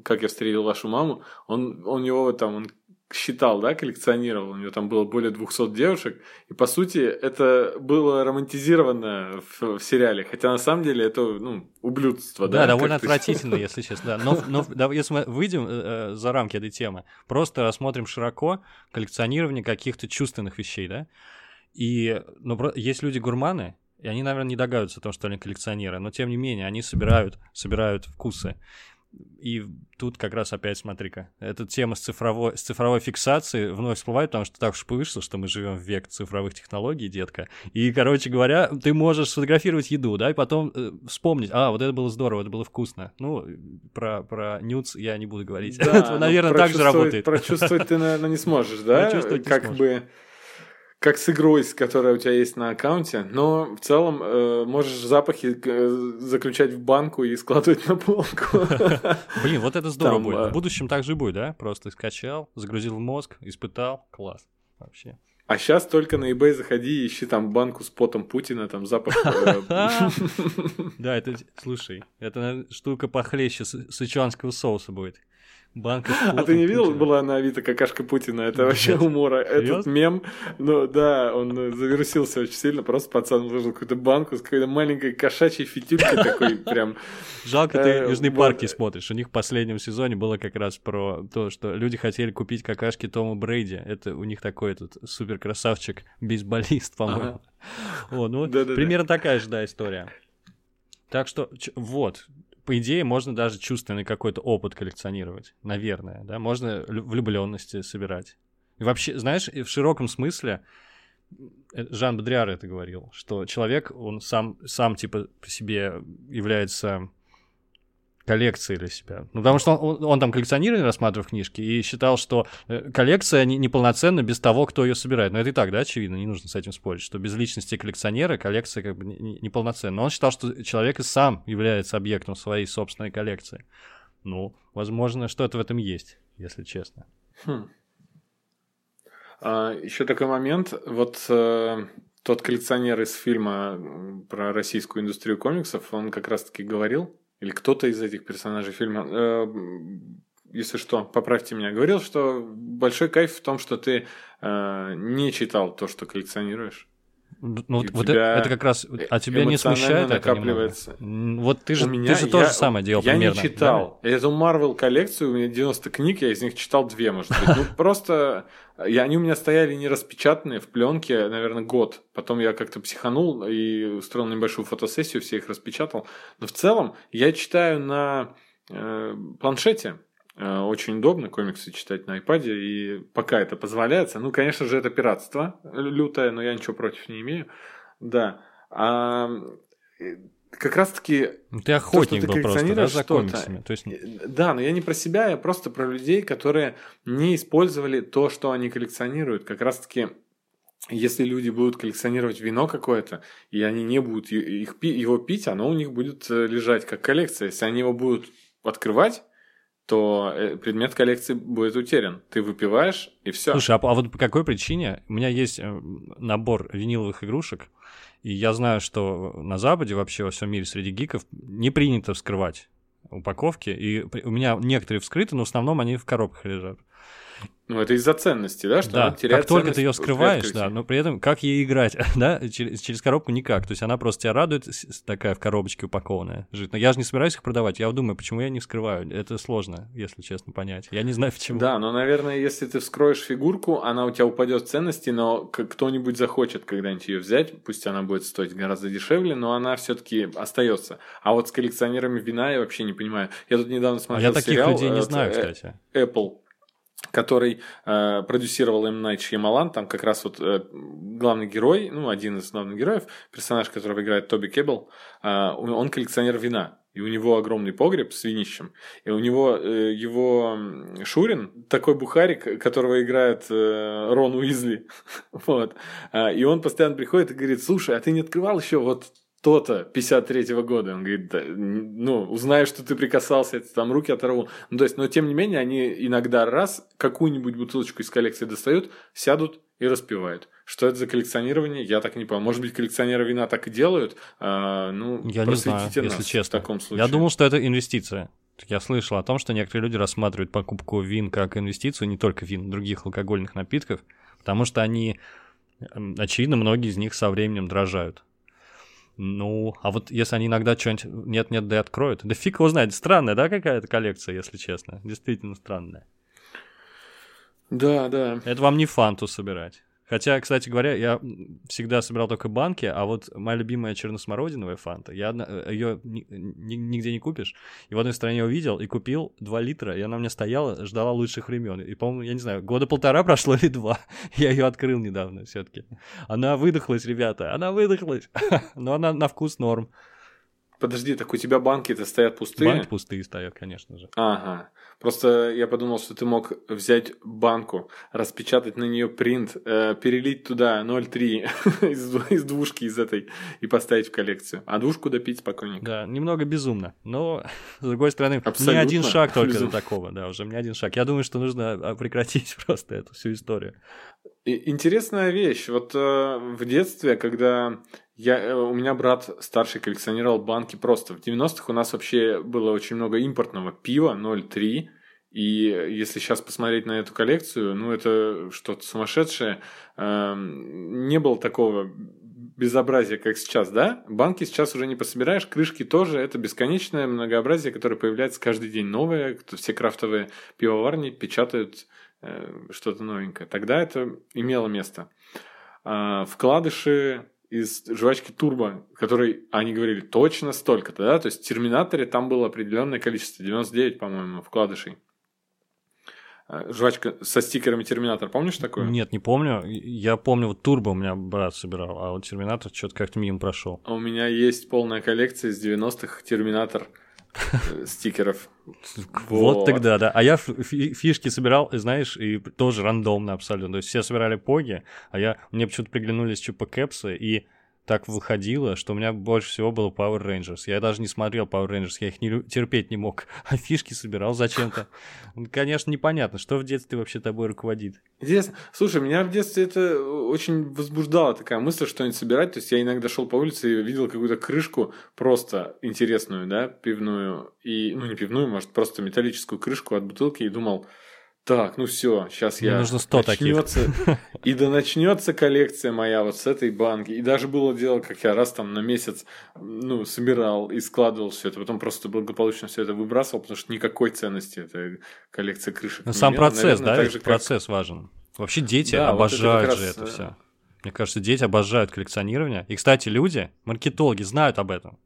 [SPEAKER 2] «Как я встретил вашу маму», он, у него там, он считал, да, коллекционировал, у него там было более 200 девушек, и по сути это было романтизировано в, в сериале, хотя на самом деле это, ну, ублюдство,
[SPEAKER 1] да? Да, довольно отвратительно, если честно, да. Но, но да, если мы выйдем э, э, за рамки этой темы, просто рассмотрим широко коллекционирование каких-то чувственных вещей, да, и, ну, есть люди-гурманы, и они, наверное, не догадываются о том, что они коллекционеры, но тем не менее они собирают, собирают вкусы. И тут как раз опять смотри-ка, эта тема с цифровой, с цифровой фиксацией вновь всплывает, потому что так уж вышло, что мы живем в век цифровых технологий, детка. И, короче говоря, ты можешь сфотографировать еду, да, и потом э, вспомнить, а, вот это было здорово, это было вкусно. Ну, про, про нюц я не буду говорить. Да, это, наверное, так же работает.
[SPEAKER 2] Прочувствовать ты, наверное, не сможешь, да? Как бы как с игрой, которая у тебя есть на аккаунте, но в целом э, можешь запахи э, заключать в банку и складывать на полку.
[SPEAKER 1] Блин, вот это здорово будет. А... В будущем так же будет, да? Просто скачал, загрузил в мозг, испытал, класс. Вообще.
[SPEAKER 2] А сейчас только на eBay заходи и ищи там банку с потом Путина, там запах. Э,
[SPEAKER 1] да, это, слушай, это штука похлеще сычуанского соуса будет.
[SPEAKER 2] Банка А ты не видел, была на Авито какашка Путина? Это вообще умора. Этот мем, ну да, он завирусился очень сильно. Просто пацан выложил какую-то банку с какой-то маленькой кошачьей фитюлькой такой прям.
[SPEAKER 1] Жалко, ты э, Южные парки смотришь. У них в последнем сезоне было как раз про то, что люди хотели купить какашки Тома Брейди. Это у них такой этот супер красавчик, бейсболист, по-моему. Вот, ну, примерно такая же, да, история. Так что, вот, по идее, можно даже чувственный какой-то опыт коллекционировать, наверное, да, можно влюбленности собирать. И вообще, знаешь, в широком смысле, э, Жан Бодриар это говорил, что человек, он сам, сам типа по себе является коллекции для себя. Ну, потому что он, он там коллекционирование рассматривал книжки и считал, что э, коллекция не, неполноценна без того, кто ее собирает. Но это и так, да, очевидно, не нужно с этим спорить, что без личности коллекционера коллекция как бы неполноценна. Не Но он считал, что человек и сам является объектом своей собственной коллекции. Ну, возможно, что-то в этом есть, если честно. Хм.
[SPEAKER 2] А, еще такой момент. Вот э, тот коллекционер из фильма про российскую индустрию комиксов, он как раз-таки говорил, или кто-то из этих персонажей фильма, э, если что, поправьте меня, говорил, что большой кайф в том, что ты э, не читал то, что коллекционируешь.
[SPEAKER 1] Ну, вот, вот это, это как раз, а тебя не смущает накапливается. это немного? Вот ты же, у меня, ты же я, то же самое делал
[SPEAKER 2] я
[SPEAKER 1] примерно.
[SPEAKER 2] Я не читал. Да? Эту Marvel коллекцию, у меня 90 книг, я из них читал две, может быть. Ну, просто я, они у меня стояли не распечатанные в пленке, наверное, год. Потом я как-то психанул и устроил небольшую фотосессию, все их распечатал. Но в целом я читаю на э, планшете. Э, очень удобно комиксы читать на iPad, и пока это позволяется. Ну, конечно же, это пиратство лютое, но я ничего против не имею. Да. А как раз-таки...
[SPEAKER 1] Ну, ты охотник то, был просто, да, за комиксами? То есть... Э,
[SPEAKER 2] да, но я не про себя, я просто про людей, которые не использовали то, что они коллекционируют. Как раз-таки если люди будут коллекционировать вино какое-то, и они не будут их, его пить, оно у них будет э, лежать как коллекция. Если они его будут открывать, то э, предмет коллекции будет утерян. Ты выпиваешь, и все.
[SPEAKER 1] Слушай, а, а вот по какой причине? У меня есть набор виниловых игрушек, и я знаю, что на Западе, вообще во всем мире среди гиков не принято вскрывать упаковки. И у меня некоторые вскрыты, но в основном они в коробках лежат.
[SPEAKER 2] Ну, это из-за ценности, да? Что
[SPEAKER 1] да, как только ты ее скрываешь, да, но при этом как ей играть, да, через, через коробку никак. То есть она просто тебя радует, такая в коробочке упакованная, жить. Но я же не собираюсь их продавать. Я думаю, почему я не вскрываю. Это сложно, если честно понять. Я не знаю, почему.
[SPEAKER 2] Да, но, наверное, если ты вскроешь фигурку, она у тебя упадет в ценности, но кто-нибудь захочет когда-нибудь ее взять, пусть она будет стоить гораздо дешевле, но она все-таки остается. А вот с коллекционерами вина я вообще не понимаю. Я тут недавно смотрел
[SPEAKER 1] а я таких
[SPEAKER 2] сериал,
[SPEAKER 1] людей не знаю, э, кстати.
[SPEAKER 2] Apple который э, продюсировал М. Найт Шьямалан, там как раз вот э, главный герой, ну, один из главных героев, персонаж, которого играет Тоби Кеббл, э, он коллекционер вина. И у него огромный погреб с винищем. И у него э, его Шурин, такой бухарик, которого играет э, Рон Уизли. вот. А, и он постоянно приходит и говорит, слушай, а ты не открывал еще вот то-то 53-го года. Он говорит, да, ну, узнаю, что ты прикасался, там руки оторву. Ну, то есть, но тем не менее, они иногда раз какую-нибудь бутылочку из коллекции достают, сядут и распивают. Что это за коллекционирование, я так не понял. Может быть, коллекционеры вина так и делают? А, ну,
[SPEAKER 1] я не знаю,
[SPEAKER 2] нас
[SPEAKER 1] если честно.
[SPEAKER 2] В таком случае.
[SPEAKER 1] Я думал, что это инвестиция. Я слышал о том, что некоторые люди рассматривают покупку вин как инвестицию, не только вин, других алкогольных напитков, потому что они, очевидно, многие из них со временем дрожают. Ну, а вот если они иногда что-нибудь нет-нет, да и откроют, да фиг его знает. Странная, да, какая-то коллекция, если честно. Действительно странная.
[SPEAKER 2] Да, да.
[SPEAKER 1] Это вам не фанту собирать. Хотя, кстати говоря, я всегда собирал только банки, а вот моя любимая черносмородиновая фанта, я э, ее нигде не купишь. И в одной стране увидел и купил 2 литра, и она у меня стояла, ждала лучших времен. И, по-моему, я не знаю, года полтора прошло или два. я ее открыл недавно все-таки. Она выдохлась, ребята, она выдохлась. Но она на вкус норм.
[SPEAKER 2] Подожди, так у тебя банки-то стоят пустые?
[SPEAKER 1] Банки пустые стоят, конечно же.
[SPEAKER 2] Ага. Просто я подумал, что ты мог взять банку, распечатать на нее принт, э, перелить туда 0,3 из, из двушки из этой и поставить в коллекцию. А двушку допить спокойненько.
[SPEAKER 1] Да, немного безумно. Но, с другой стороны, Абсолютно не один шаг только безумно. до такого. Да, уже не один шаг. Я думаю, что нужно а, прекратить просто эту всю историю.
[SPEAKER 2] И, интересная вещь. Вот э, в детстве, когда я, э, у меня брат старший коллекционировал банки просто. В 90-х у нас вообще было очень много импортного пива 0,3. И если сейчас посмотреть на эту коллекцию, ну это что-то сумасшедшее. Эм, не было такого безобразия, как сейчас, да? Банки сейчас уже не пособираешь, крышки тоже. Это бесконечное многообразие, которое появляется каждый день новое. Все крафтовые пивоварни печатают э, что-то новенькое. Тогда это имело место. А, вкладыши из жвачки Турбо, который они говорили точно столько-то, да, то есть в Терминаторе там было определенное количество, 99, по-моему, вкладышей. А, жвачка со стикерами Терминатор, помнишь такое?
[SPEAKER 1] Нет, не помню. Я помню, вот Турбо у меня брат собирал, а вот Терминатор что-то как-то мимо прошел.
[SPEAKER 2] А у меня есть полная коллекция из 90-х Терминатор э, стикеров.
[SPEAKER 1] Вот тогда, да. А я фишки собирал, знаешь, и тоже рандомно абсолютно. То есть все собирали поги, а я мне почему-то приглянулись чупа кэпсы, и так выходило, что у меня больше всего было Power Rangers. Я даже не смотрел Power Rangers, я их не, терпеть не мог. А фишки собирал зачем-то. Конечно, непонятно, что в детстве вообще тобой руководит.
[SPEAKER 2] Интересно. Слушай, меня в детстве это очень возбуждала такая мысль что-нибудь собирать. То есть я иногда шел по улице и видел какую-то крышку просто интересную, да, пивную. И, ну, не пивную, может, просто металлическую крышку от бутылки и думал, так, ну все, сейчас Мне я...
[SPEAKER 1] нужно 100 начнется,
[SPEAKER 2] таких. И да начнется коллекция моя вот с этой банки. И даже было дело, как я раз там на месяц, ну, собирал и складывал все это. Потом просто благополучно все это выбрасывал, потому что никакой ценности эта коллекция крышек
[SPEAKER 1] Но сам имела. процесс, Наверное, да, ведь как... процесс важен. Вообще дети да, обожают вот это же раз... это все. Мне кажется, дети обожают коллекционирование. И, кстати, люди, маркетологи, знают об этом.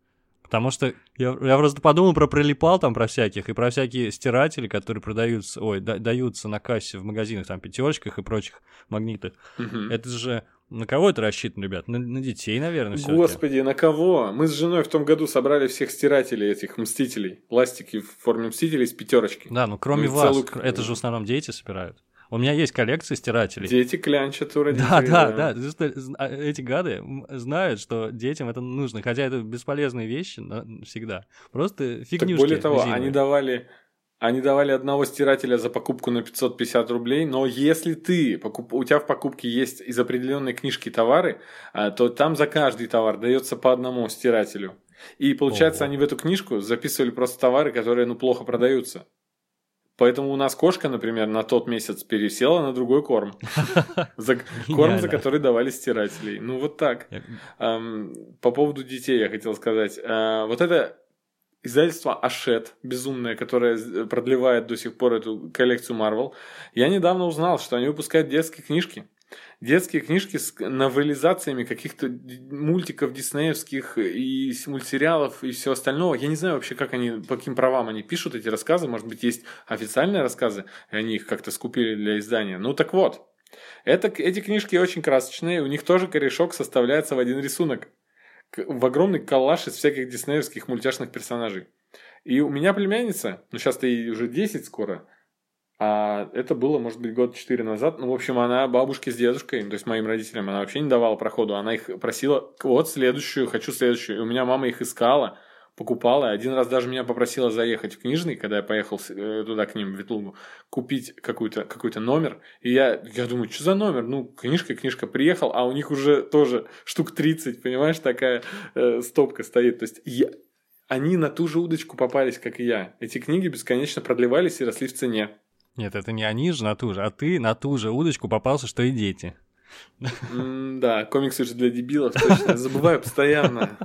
[SPEAKER 1] Потому что я, я просто подумал про прилипал там, про всяких, и про всякие стиратели, которые продаются, ой, да, даются на кассе в магазинах, там, пятерочках и прочих магнитах. Угу. Это же на кого это рассчитано, ребят? На, на детей, наверное, все
[SPEAKER 2] Господи, на кого? Мы с женой в том году собрали всех стирателей этих мстителей. Пластики в форме мстителей с пятерочки.
[SPEAKER 1] Да, ну кроме ну, вас, целую... это же в основном дети собирают. У меня есть коллекция стирателей.
[SPEAKER 2] Дети клянчат у родителей.
[SPEAKER 1] Да, да, да. да. Эти гады знают, что детям это нужно. Хотя это бесполезные вещи всегда. Просто фигнюшки. Так
[SPEAKER 2] более того, они давали они давали одного стирателя за покупку на 550 рублей, но если ты, покуп, у тебя в покупке есть из определенной книжки товары, а, то там за каждый товар дается по одному стирателю. И получается, Ого. они в эту книжку записывали просто товары, которые ну, плохо продаются. Поэтому у нас кошка, например, на тот месяц пересела на другой корм. Корм, за который давали стирателей. Ну, вот так. По поводу детей я хотел сказать. А, вот это издательство Ашет, безумное, которое продлевает до сих пор эту коллекцию Marvel, я недавно узнал, что они выпускают детские книжки. Детские книжки с новелизациями каких-то мультиков диснеевских и мультсериалов и всего остального. Я не знаю вообще, как они, по каким правам они пишут эти рассказы. Может быть, есть официальные рассказы, и они их как-то скупили для издания. Ну так вот, это, эти книжки очень красочные, у них тоже корешок составляется в один рисунок. В огромный коллаж из всяких диснеевских мультяшных персонажей. И у меня племянница, ну сейчас-то ей уже 10 скоро, а это было, может быть, год 4 назад. Ну, в общем, она бабушке с дедушкой, то есть моим родителям, она вообще не давала проходу. Она их просила, вот следующую, хочу следующую. И у меня мама их искала, покупала. Один раз даже меня попросила заехать в книжный, когда я поехал э, туда к ним, в Ветлугу, купить какой-то какой номер. И я, я думаю, что за номер? Ну, книжка, книжка. Приехал, а у них уже тоже штук 30, понимаешь, такая э, стопка стоит. То есть я, они на ту же удочку попались, как и я. Эти книги бесконечно продлевались и росли в цене.
[SPEAKER 1] Нет, это не они же на ту же, а ты на ту же удочку попался, что и дети.
[SPEAKER 2] Да, комиксы же для дебилов, точно. Забываю постоянно.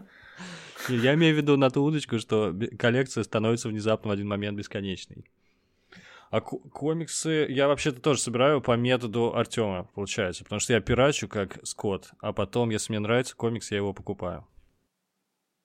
[SPEAKER 1] Я имею в виду на ту удочку, что коллекция становится внезапно в один момент бесконечной. А комиксы я вообще-то тоже собираю по методу Артема, получается, потому что я пирачу как Скотт, а потом, если мне нравится комикс, я его покупаю.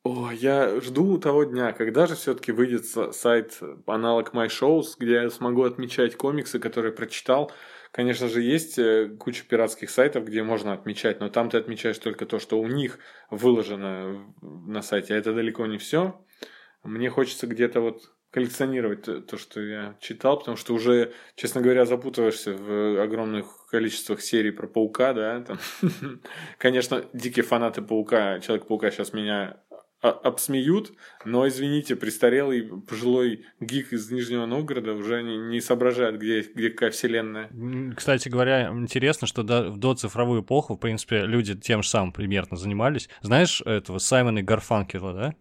[SPEAKER 2] О, я жду того дня, когда же все-таки выйдет сайт аналог My Shows, где я смогу отмечать комиксы, которые прочитал. Конечно же, есть э, куча пиратских сайтов, где можно отмечать, но там ты отмечаешь только то, что у них выложено на сайте, а это далеко не все. Мне хочется где-то вот коллекционировать то, что я читал, потому что уже, честно говоря, запутываешься в огромных количествах серий про паука, да, там. Конечно, дикие фанаты паука, Человек-паука сейчас меня обсмеют, но, извините, престарелый пожилой гик из Нижнего Новгорода уже не, не соображает, где, где какая вселенная.
[SPEAKER 1] Кстати говоря, интересно, что до, до цифровую эпоху, в принципе, люди тем же самым примерно занимались. Знаешь этого Саймона Гарфанкела, да?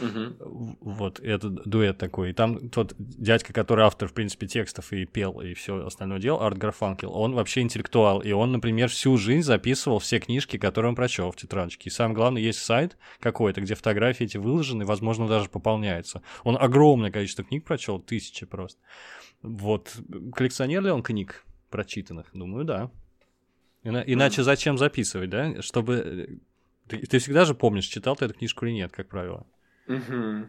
[SPEAKER 1] Угу. Вот, это дуэт такой. И там тот дядька, который автор, в принципе, текстов и пел, и все остальное делал, Арт Гарфанкел, он вообще интеллектуал. И он, например, всю жизнь записывал все книжки, которые он прочел в тетрадочке. И самое главное, есть сайт какой-то, где фотографии эти выложены, возможно, даже пополняются. Он огромное количество книг прочел, тысячи просто. Вот. Коллекционер ли он книг прочитанных? Думаю, да. Ина- иначе зачем записывать, да? Чтобы... Э, ты, ты всегда же помнишь, читал ты эту книжку или нет, как правило.
[SPEAKER 2] Угу.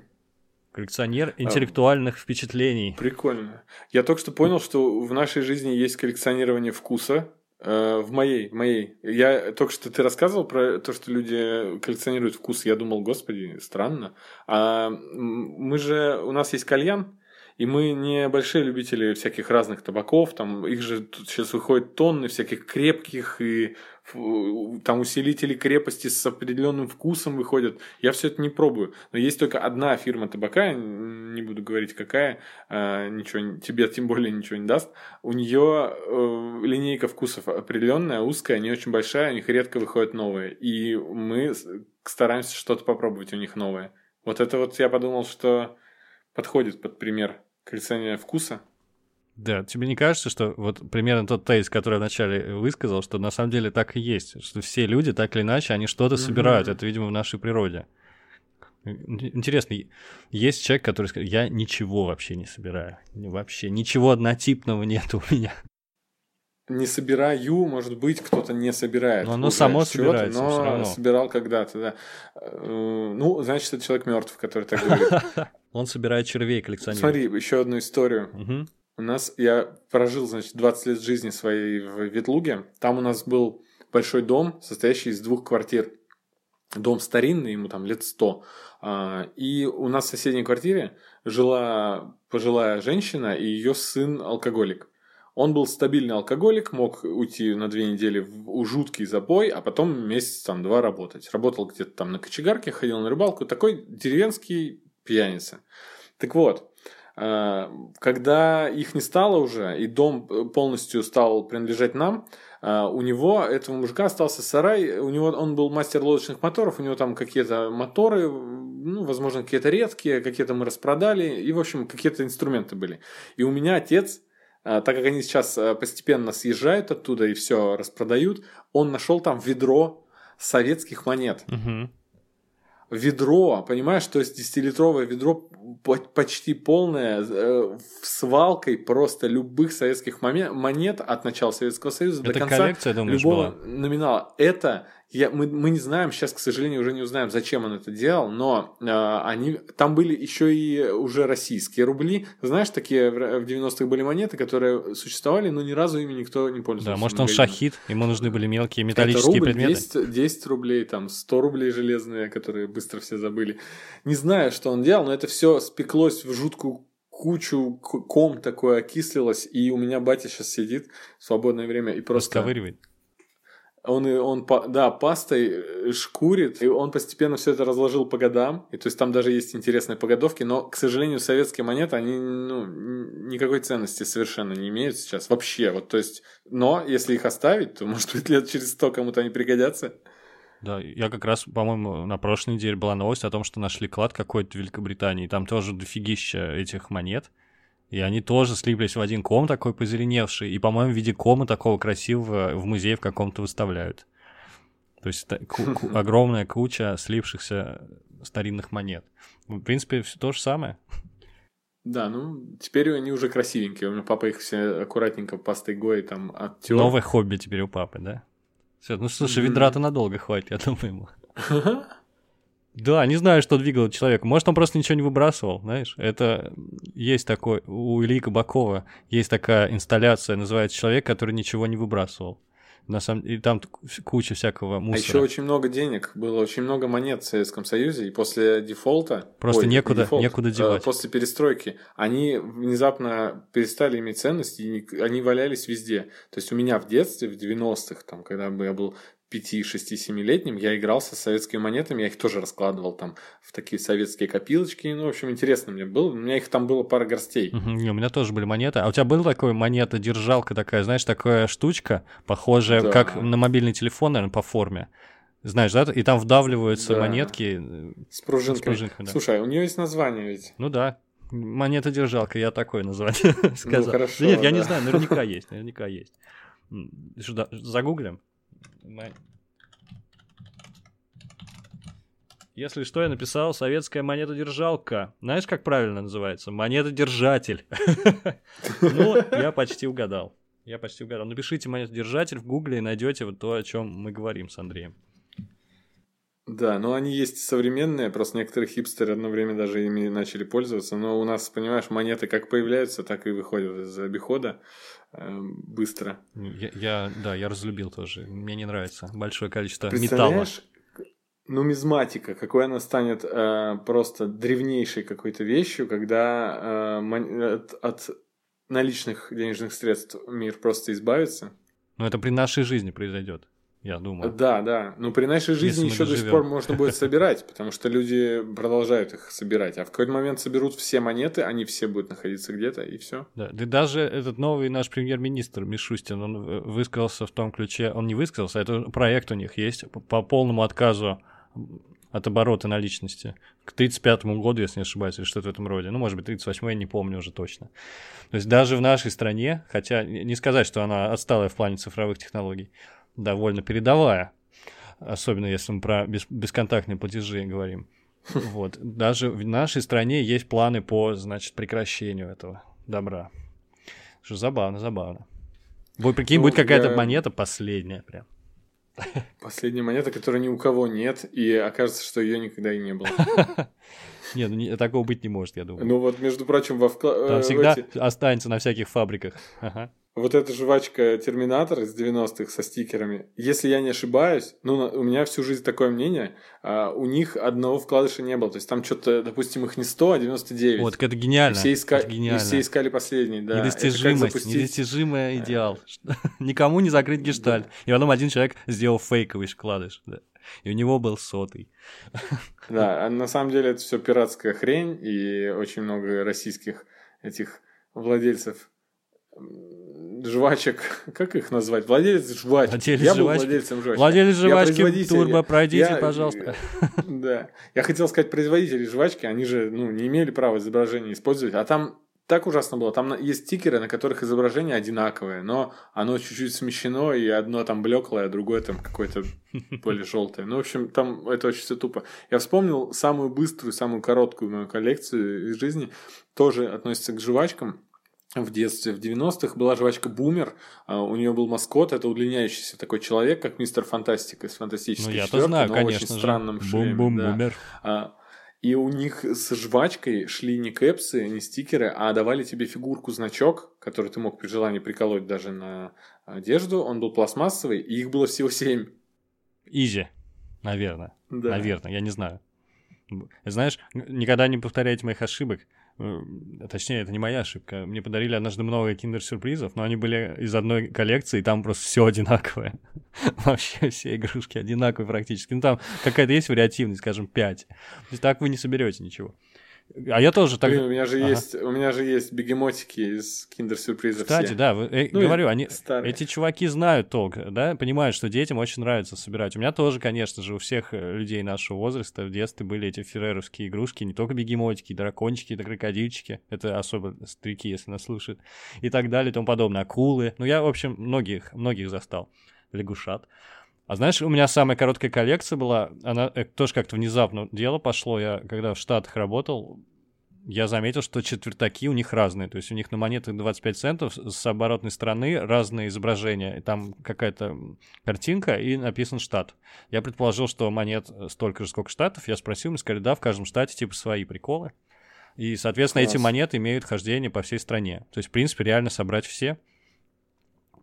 [SPEAKER 1] Коллекционер интеллектуальных а, впечатлений.
[SPEAKER 2] Прикольно. Я только что понял, что в нашей жизни есть коллекционирование вкуса. Э, в моей, в моей. Я только что ты рассказывал про то, что люди коллекционируют вкус. Я думал, господи, странно. А мы же, у нас есть кальян, и мы не большие любители всяких разных табаков, там их же тут сейчас выходит тонны всяких крепких и там усилители крепости с определенным вкусом выходят. Я все это не пробую. Но есть только одна фирма табака, не буду говорить какая, а, ничего тебе тем более ничего не даст. У нее э, линейка вкусов определенная, узкая, не очень большая, у них редко выходят новые. И мы стараемся что-то попробовать у них новое. Вот это вот я подумал, что подходит под пример коллекционирования вкуса.
[SPEAKER 1] Да, тебе не кажется, что вот примерно тот тейс, который я вначале высказал, что на самом деле так и есть, что все люди так или иначе, они что-то mm-hmm. собирают, это, видимо, в нашей природе. Интересно, есть человек, который скажет, я ничего вообще не собираю, вообще ничего однотипного нет у меня.
[SPEAKER 2] Не собираю, может быть, кто-то не собирает.
[SPEAKER 1] Но оно само собирается,
[SPEAKER 2] но равно. собирал когда-то, да. Э, ну, значит, это человек мертв, который так говорит.
[SPEAKER 1] Он собирает червей, коллекционирует.
[SPEAKER 2] Смотри, еще одну историю. У нас, я прожил, значит, 20 лет жизни своей в Ветлуге. Там у нас был большой дом, состоящий из двух квартир. Дом старинный, ему там лет 100. А, и у нас в соседней квартире жила пожилая женщина и ее сын алкоголик. Он был стабильный алкоголик, мог уйти на две недели в жуткий запой, а потом месяц там два работать. Работал где-то там на кочегарке, ходил на рыбалку. Такой деревенский пьяница. Так вот, когда их не стало уже, и дом э, полностью стал принадлежать нам, э, у него, этого мужика, остался сарай, у него, он был мастер лодочных моторов, у него там какие-то моторы, ну, возможно, какие-то редкие, какие-то мы распродали, и, в общем, какие-то инструменты были. И у меня отец, так как они сейчас постепенно съезжают оттуда и все распродают, он нашел там ведро советских монет.
[SPEAKER 1] Угу
[SPEAKER 2] ведро, понимаешь, то есть 10-литровое ведро почти полная э, свалкой просто любых советских монет от начала Советского Союза
[SPEAKER 1] Это
[SPEAKER 2] до конца
[SPEAKER 1] коллекция, думаешь,
[SPEAKER 2] любого
[SPEAKER 1] была?
[SPEAKER 2] номинала. Это я, мы, мы не знаем, сейчас, к сожалению, уже не узнаем, зачем он это делал, но э, они, там были еще и уже российские рубли. Знаешь, такие в, в 90-х были монеты, которые существовали, но ни разу ими никто не пользовался.
[SPEAKER 1] Да, может, он шахид, ему нужны были мелкие металлические
[SPEAKER 2] это рубль,
[SPEAKER 1] предметы.
[SPEAKER 2] 10, 10 рублей, там 100 рублей железные, которые быстро все забыли. Не знаю, что он делал, но это все спеклось в жуткую кучу, ком такое окислилось, и у меня батя сейчас сидит в свободное время и просто...
[SPEAKER 1] Расковыривает.
[SPEAKER 2] Он, он, да, пастой э, шкурит, и он постепенно все это разложил по годам, и то есть там даже есть интересные погодовки, но, к сожалению, советские монеты, они, ну, никакой ценности совершенно не имеют сейчас, вообще, вот, то есть, но если их оставить, то, может быть, лет через сто кому-то они пригодятся.
[SPEAKER 1] Да, я как раз, по-моему, на прошлой неделе была новость о том, что нашли клад какой-то в Великобритании, там тоже дофигища этих монет, и они тоже слиплись в один ком такой позеленевший. И, по-моему, в виде кома такого красивого в музее в каком-то выставляют. То есть огромная куча слипшихся старинных монет. В принципе, все то же самое.
[SPEAKER 2] Да, ну, теперь они уже красивенькие. У меня папа их все аккуратненько пастой Гои там оттер.
[SPEAKER 1] Новое хобби теперь у папы, да? Все, ну слушай, ведра-то надолго хватит, я думаю, ему. Да, не знаю, что двигало человека. Может, он просто ничего не выбрасывал, знаешь. Это есть такой... У Ильи Кабакова есть такая инсталляция, называется «Человек, который ничего не выбрасывал». На самом и там куча всякого мусора.
[SPEAKER 2] А еще очень много денег, было очень много монет в Советском Союзе, и после дефолта...
[SPEAKER 1] Просто
[SPEAKER 2] ой,
[SPEAKER 1] некуда,
[SPEAKER 2] дефолт,
[SPEAKER 1] некуда девать.
[SPEAKER 2] Э, после перестройки они внезапно перестали иметь ценность, и они валялись везде. То есть у меня в детстве, в 90-х, там, когда я был 5-6-7-летним я играл со советскими монетами, я их тоже раскладывал там в такие советские копилочки, ну, в общем, интересно мне было, у меня их там было пара горстей.
[SPEAKER 1] Угу, не, у меня тоже были монеты, а у тебя была такая монета-держалка такая, знаешь, такая штучка, похожая, да. как на мобильный телефон, наверное, по форме, знаешь, да, и там вдавливаются да. монетки.
[SPEAKER 2] Э, с пружинками. С пружинками да. Слушай, а у нее есть название ведь.
[SPEAKER 1] Ну да, монета-держалка, я такое название сказал. Ну, хорошо, да нет, да. я не знаю, наверняка есть, наверняка есть. Загуглим? Если что, я написал советская монета-держалка. Знаешь, как правильно называется? Монета-держатель. Ну, я почти угадал. Я почти угадал. Напишите монета-держатель в гугле и найдете вот то, о чем мы говорим с Андреем.
[SPEAKER 2] Да, но они есть современные, просто некоторые хипстеры одно время даже ими начали пользоваться, но у нас, понимаешь, монеты как появляются, так и выходят из обихода э, быстро.
[SPEAKER 1] Я, я, да, я разлюбил тоже, мне не нравится большое количество металла.
[SPEAKER 2] Нумизматика, какой она станет э, просто древнейшей какой-то вещью, когда э, от, от наличных денежных средств мир просто избавится.
[SPEAKER 1] Но это при нашей жизни произойдет я думаю.
[SPEAKER 2] Да, да. Но при нашей жизни еще до сих пор можно будет собирать, потому что люди продолжают их собирать. А в какой-то момент соберут все монеты, они все будут находиться где-то, и все.
[SPEAKER 1] Да, да даже этот новый наш премьер-министр Мишустин, он высказался в том ключе, он не высказался, а это проект у них есть по полному отказу от оборота наличности к 35 году, если не ошибаюсь, или что-то в этом роде. Ну, может быть, 38 я не помню уже точно. То есть даже в нашей стране, хотя не сказать, что она отсталая в плане цифровых технологий, довольно передовая. Особенно если мы про бес, бесконтактные платежи говорим. Вот. Даже в нашей стране есть планы по, значит, прекращению этого добра. Что забавно, забавно. Вот прикинь, ну, будет какая-то я... монета последняя прям.
[SPEAKER 2] Последняя монета, которой ни у кого нет, и окажется, что ее никогда и не было.
[SPEAKER 1] Нет, ну такого быть не может, я думаю.
[SPEAKER 2] Ну вот, между прочим, во вкладе...
[SPEAKER 1] Там всегда останется на всяких фабриках. Ага
[SPEAKER 2] вот эта жвачка Терминатор из 90-х со стикерами, если я не ошибаюсь, ну, у меня всю жизнь такое мнение, а у них одного вкладыша не было. То есть там что-то, допустим, их не 100, а 99.
[SPEAKER 1] Вот, это гениально. И
[SPEAKER 2] все, иска...
[SPEAKER 1] это гениально.
[SPEAKER 2] И все искали последний, да.
[SPEAKER 1] Недостижимость, запустить... недостижимый идеал. Никому не закрыть гештальт. И потом один человек сделал фейковый вкладыш. Да. И у него был сотый.
[SPEAKER 2] Да, а на самом деле это все пиратская хрень, и очень много российских этих владельцев жвачек, как их назвать? Владелец жвачки.
[SPEAKER 1] Владелец
[SPEAKER 2] я
[SPEAKER 1] был
[SPEAKER 2] жвачки. владельцем жвачки.
[SPEAKER 1] Владелец жвачки, турбо, пройдите, я, пожалуйста.
[SPEAKER 2] Да. Я хотел сказать, производители жвачки, они же ну, не имели права изображения использовать, а там так ужасно было. Там есть стикеры, на которых изображение одинаковое, но оно чуть-чуть смещено, и одно там блеклое, а другое там какое-то более желтое. Ну, в общем, там это очень все тупо. Я вспомнил самую быструю, самую короткую мою коллекцию из жизни. Тоже относится к жвачкам в детстве, в 90-х была жвачка Бумер, а, у нее был маскот, это удлиняющийся такой человек, как мистер Фантастик из фантастической
[SPEAKER 1] ну, я-то знаю,
[SPEAKER 2] но
[SPEAKER 1] конечно
[SPEAKER 2] очень
[SPEAKER 1] же.
[SPEAKER 2] странном шлеме.
[SPEAKER 1] Бум-бум-бумер.
[SPEAKER 2] Да. И у них с жвачкой шли не кэпсы, не стикеры, а давали тебе фигурку-значок, который ты мог при желании приколоть даже на одежду. Он был пластмассовый, и их было всего семь.
[SPEAKER 1] Изи, наверное.
[SPEAKER 2] Да.
[SPEAKER 1] Наверное, я не знаю. Знаешь, никогда не повторяйте моих ошибок. Э, точнее, это не моя ошибка. Мне подарили однажды много киндер-сюрпризов, но они были из одной коллекции, и там просто все одинаковое. Вообще все игрушки одинаковые практически. Ну, там какая-то есть вариативность, скажем, 5. То есть так вы не соберете ничего. А я тоже так...
[SPEAKER 2] Блин, у меня же ага. есть, у меня же есть бегемотики из киндер-сюрпризов.
[SPEAKER 1] Кстати, все. да, вы, э, ну, говорю, они, старые. эти чуваки знают толк, да, понимают, что детям очень нравится собирать. У меня тоже, конечно же, у всех э, людей нашего возраста в детстве были эти ферреровские игрушки, не только бегемотики, дракончики, да крокодильчики, это особо старики, если нас слушают, и так далее, и тому подобное, акулы. Ну, я, в общем, многих, многих застал, лягушат. А знаешь, у меня самая короткая коллекция была, она э, тоже как-то внезапно дело пошло. Я когда в Штатах работал, я заметил, что четвертаки у них разные. То есть у них на монетах 25 центов с оборотной стороны разные изображения. И там какая-то картинка и написан штат. Я предположил, что монет столько же, сколько штатов. Я спросил, мне сказали, да, в каждом штате типа свои приколы. И, соответственно, Класс. эти монеты имеют хождение по всей стране. То есть, в принципе, реально собрать все.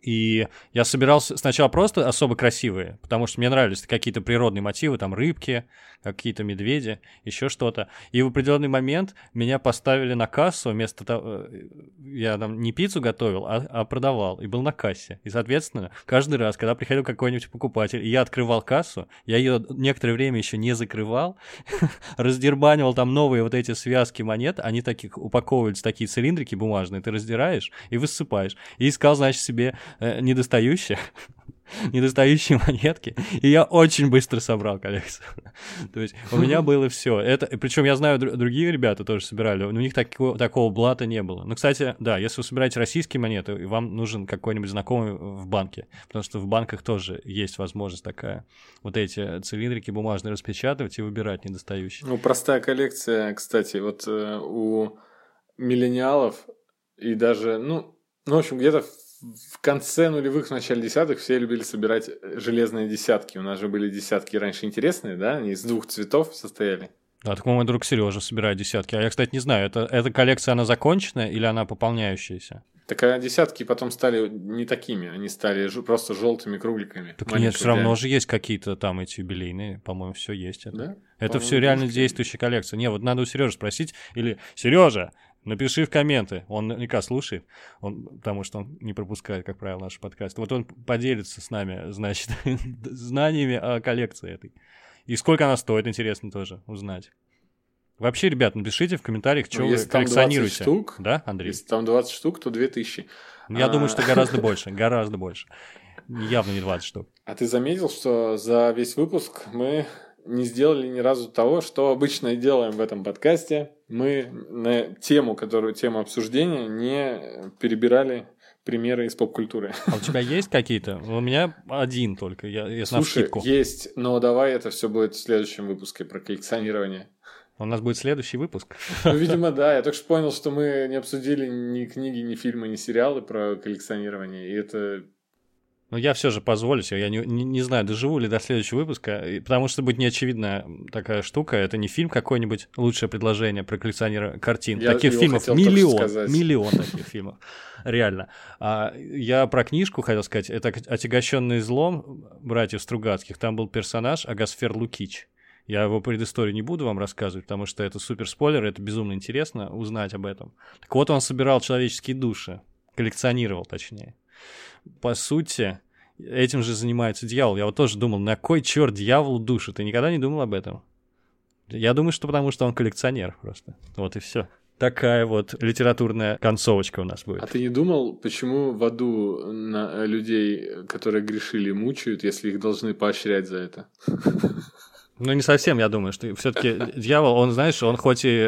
[SPEAKER 1] И я собирался сначала просто особо красивые, потому что мне нравились какие-то природные мотивы, там рыбки, какие-то медведи, еще что-то. И в определенный момент меня поставили на кассу вместо того... Э, я там не пиццу готовил, а, а продавал, и был на кассе. И, соответственно, каждый раз, когда приходил какой-нибудь покупатель, я открывал кассу, я ее некоторое время еще не закрывал, раздербанивал там новые вот эти связки монет, они таких упаковывались, такие цилиндрики бумажные, ты раздираешь и высыпаешь. И искал, значит, себе э, недостающие, недостающие монетки, и я очень быстро собрал коллекцию. То есть у меня было все. Это, причем я знаю, другие ребята тоже собирали, у них такого, такого блата не было. Ну, кстати, да, если вы собираете российские монеты, вам нужен какой-нибудь знакомый в банке, потому что в банках тоже есть возможность такая. Вот эти цилиндрики бумажные распечатывать и выбирать недостающие.
[SPEAKER 2] Ну, простая коллекция, кстати, вот э, у миллениалов и даже, ну, ну, в общем, где-то в конце нулевых, в начале десятых все любили собирать э, железные десятки. У нас же были десятки раньше интересные, да? Они из двух цветов состояли.
[SPEAKER 1] Да, так мой друг Сережа собирает десятки. А я, кстати, не знаю, это, эта коллекция, она законченная или она пополняющаяся?
[SPEAKER 2] Так а десятки потом стали не такими, они стали ж- просто желтыми кругликами.
[SPEAKER 1] Так нет, все равно же есть какие-то там эти юбилейные, по-моему, все есть. Это,
[SPEAKER 2] да?
[SPEAKER 1] это все реально действующая коллекция. Не, вот надо у Сережи спросить, или Сережа, Напиши в комменты, он наверняка слушает, он, потому что он не пропускает, как правило, наш подкаст. Вот он поделится с нами, значит, знаниями о коллекции этой. И сколько она стоит, интересно тоже узнать. Вообще, ребят, напишите в комментариях, что ну, вы коллекционируете.
[SPEAKER 2] штук,
[SPEAKER 1] да, Андрей?
[SPEAKER 2] Если там 20 штук, то 2000.
[SPEAKER 1] Я а... думаю, что гораздо больше, гораздо больше. Явно не 20 штук.
[SPEAKER 2] А ты заметил, что за весь выпуск мы не сделали ни разу того, что обычно делаем в этом подкасте. Мы на тему, которую тему обсуждения, не перебирали примеры из поп-культуры.
[SPEAKER 1] А у тебя есть какие-то? У меня один только, я, если
[SPEAKER 2] Слушай, есть, но давай это все будет в следующем выпуске про коллекционирование.
[SPEAKER 1] У нас будет следующий выпуск.
[SPEAKER 2] Ну, видимо, да. Я только что понял, что мы не обсудили ни книги, ни фильмы, ни сериалы про коллекционирование. И это
[SPEAKER 1] но я все же позволю себе, я не, не, не знаю, доживу ли до следующего выпуска, потому что будет неочевидная такая штука, это не фильм какой-нибудь, лучшее предложение про коллекционера картин. Я таких фильмов миллион, миллион таких фильмов, реально. А я про книжку хотел сказать, это «Отягощенный злом» братьев Стругацких, там был персонаж Агасфер Лукич. Я его предысторию не буду вам рассказывать, потому что это супер спойлер, это безумно интересно узнать об этом. Так вот, он собирал человеческие души, коллекционировал точнее. По сути, этим же занимается дьявол. Я вот тоже думал, на кой черт дьявол душу? Ты никогда не думал об этом? Я думаю, что потому что он коллекционер просто. Вот и все. Такая вот литературная концовочка у нас будет.
[SPEAKER 2] А ты не думал, почему в аду на людей, которые грешили, мучают, если их должны поощрять за это?
[SPEAKER 1] Ну, не совсем, я думаю, что все-таки дьявол, он, знаешь, он хоть и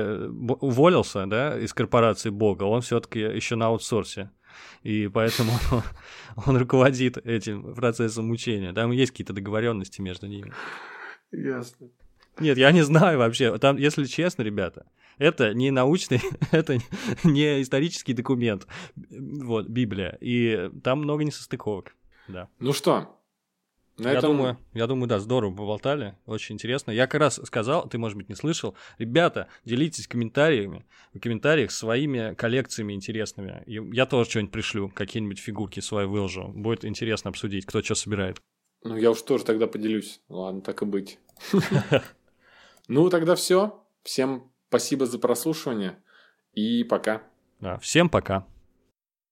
[SPEAKER 1] уволился, да, из корпорации Бога, он все-таки еще на аутсорсе. И поэтому он, он руководит этим процессом мучения. Там есть какие-то договоренности между ними.
[SPEAKER 2] Ясно.
[SPEAKER 1] Нет, я не знаю вообще. Там, если честно, ребята, это не научный, это не исторический документ. Вот, Библия. И там много несостыковок. Да.
[SPEAKER 2] Ну что,
[SPEAKER 1] на я, этом... думаю, я думаю, да, здорово поболтали, очень интересно. Я как раз сказал, ты, может быть, не слышал, ребята, делитесь комментариями, в комментариях своими коллекциями интересными. Я тоже что-нибудь пришлю, какие-нибудь фигурки свои выложу. Будет интересно обсудить, кто что собирает.
[SPEAKER 2] Ну, я уж тоже тогда поделюсь. Ладно, так и быть. Ну, тогда все. Всем спасибо за прослушивание и пока.
[SPEAKER 1] Да, всем пока.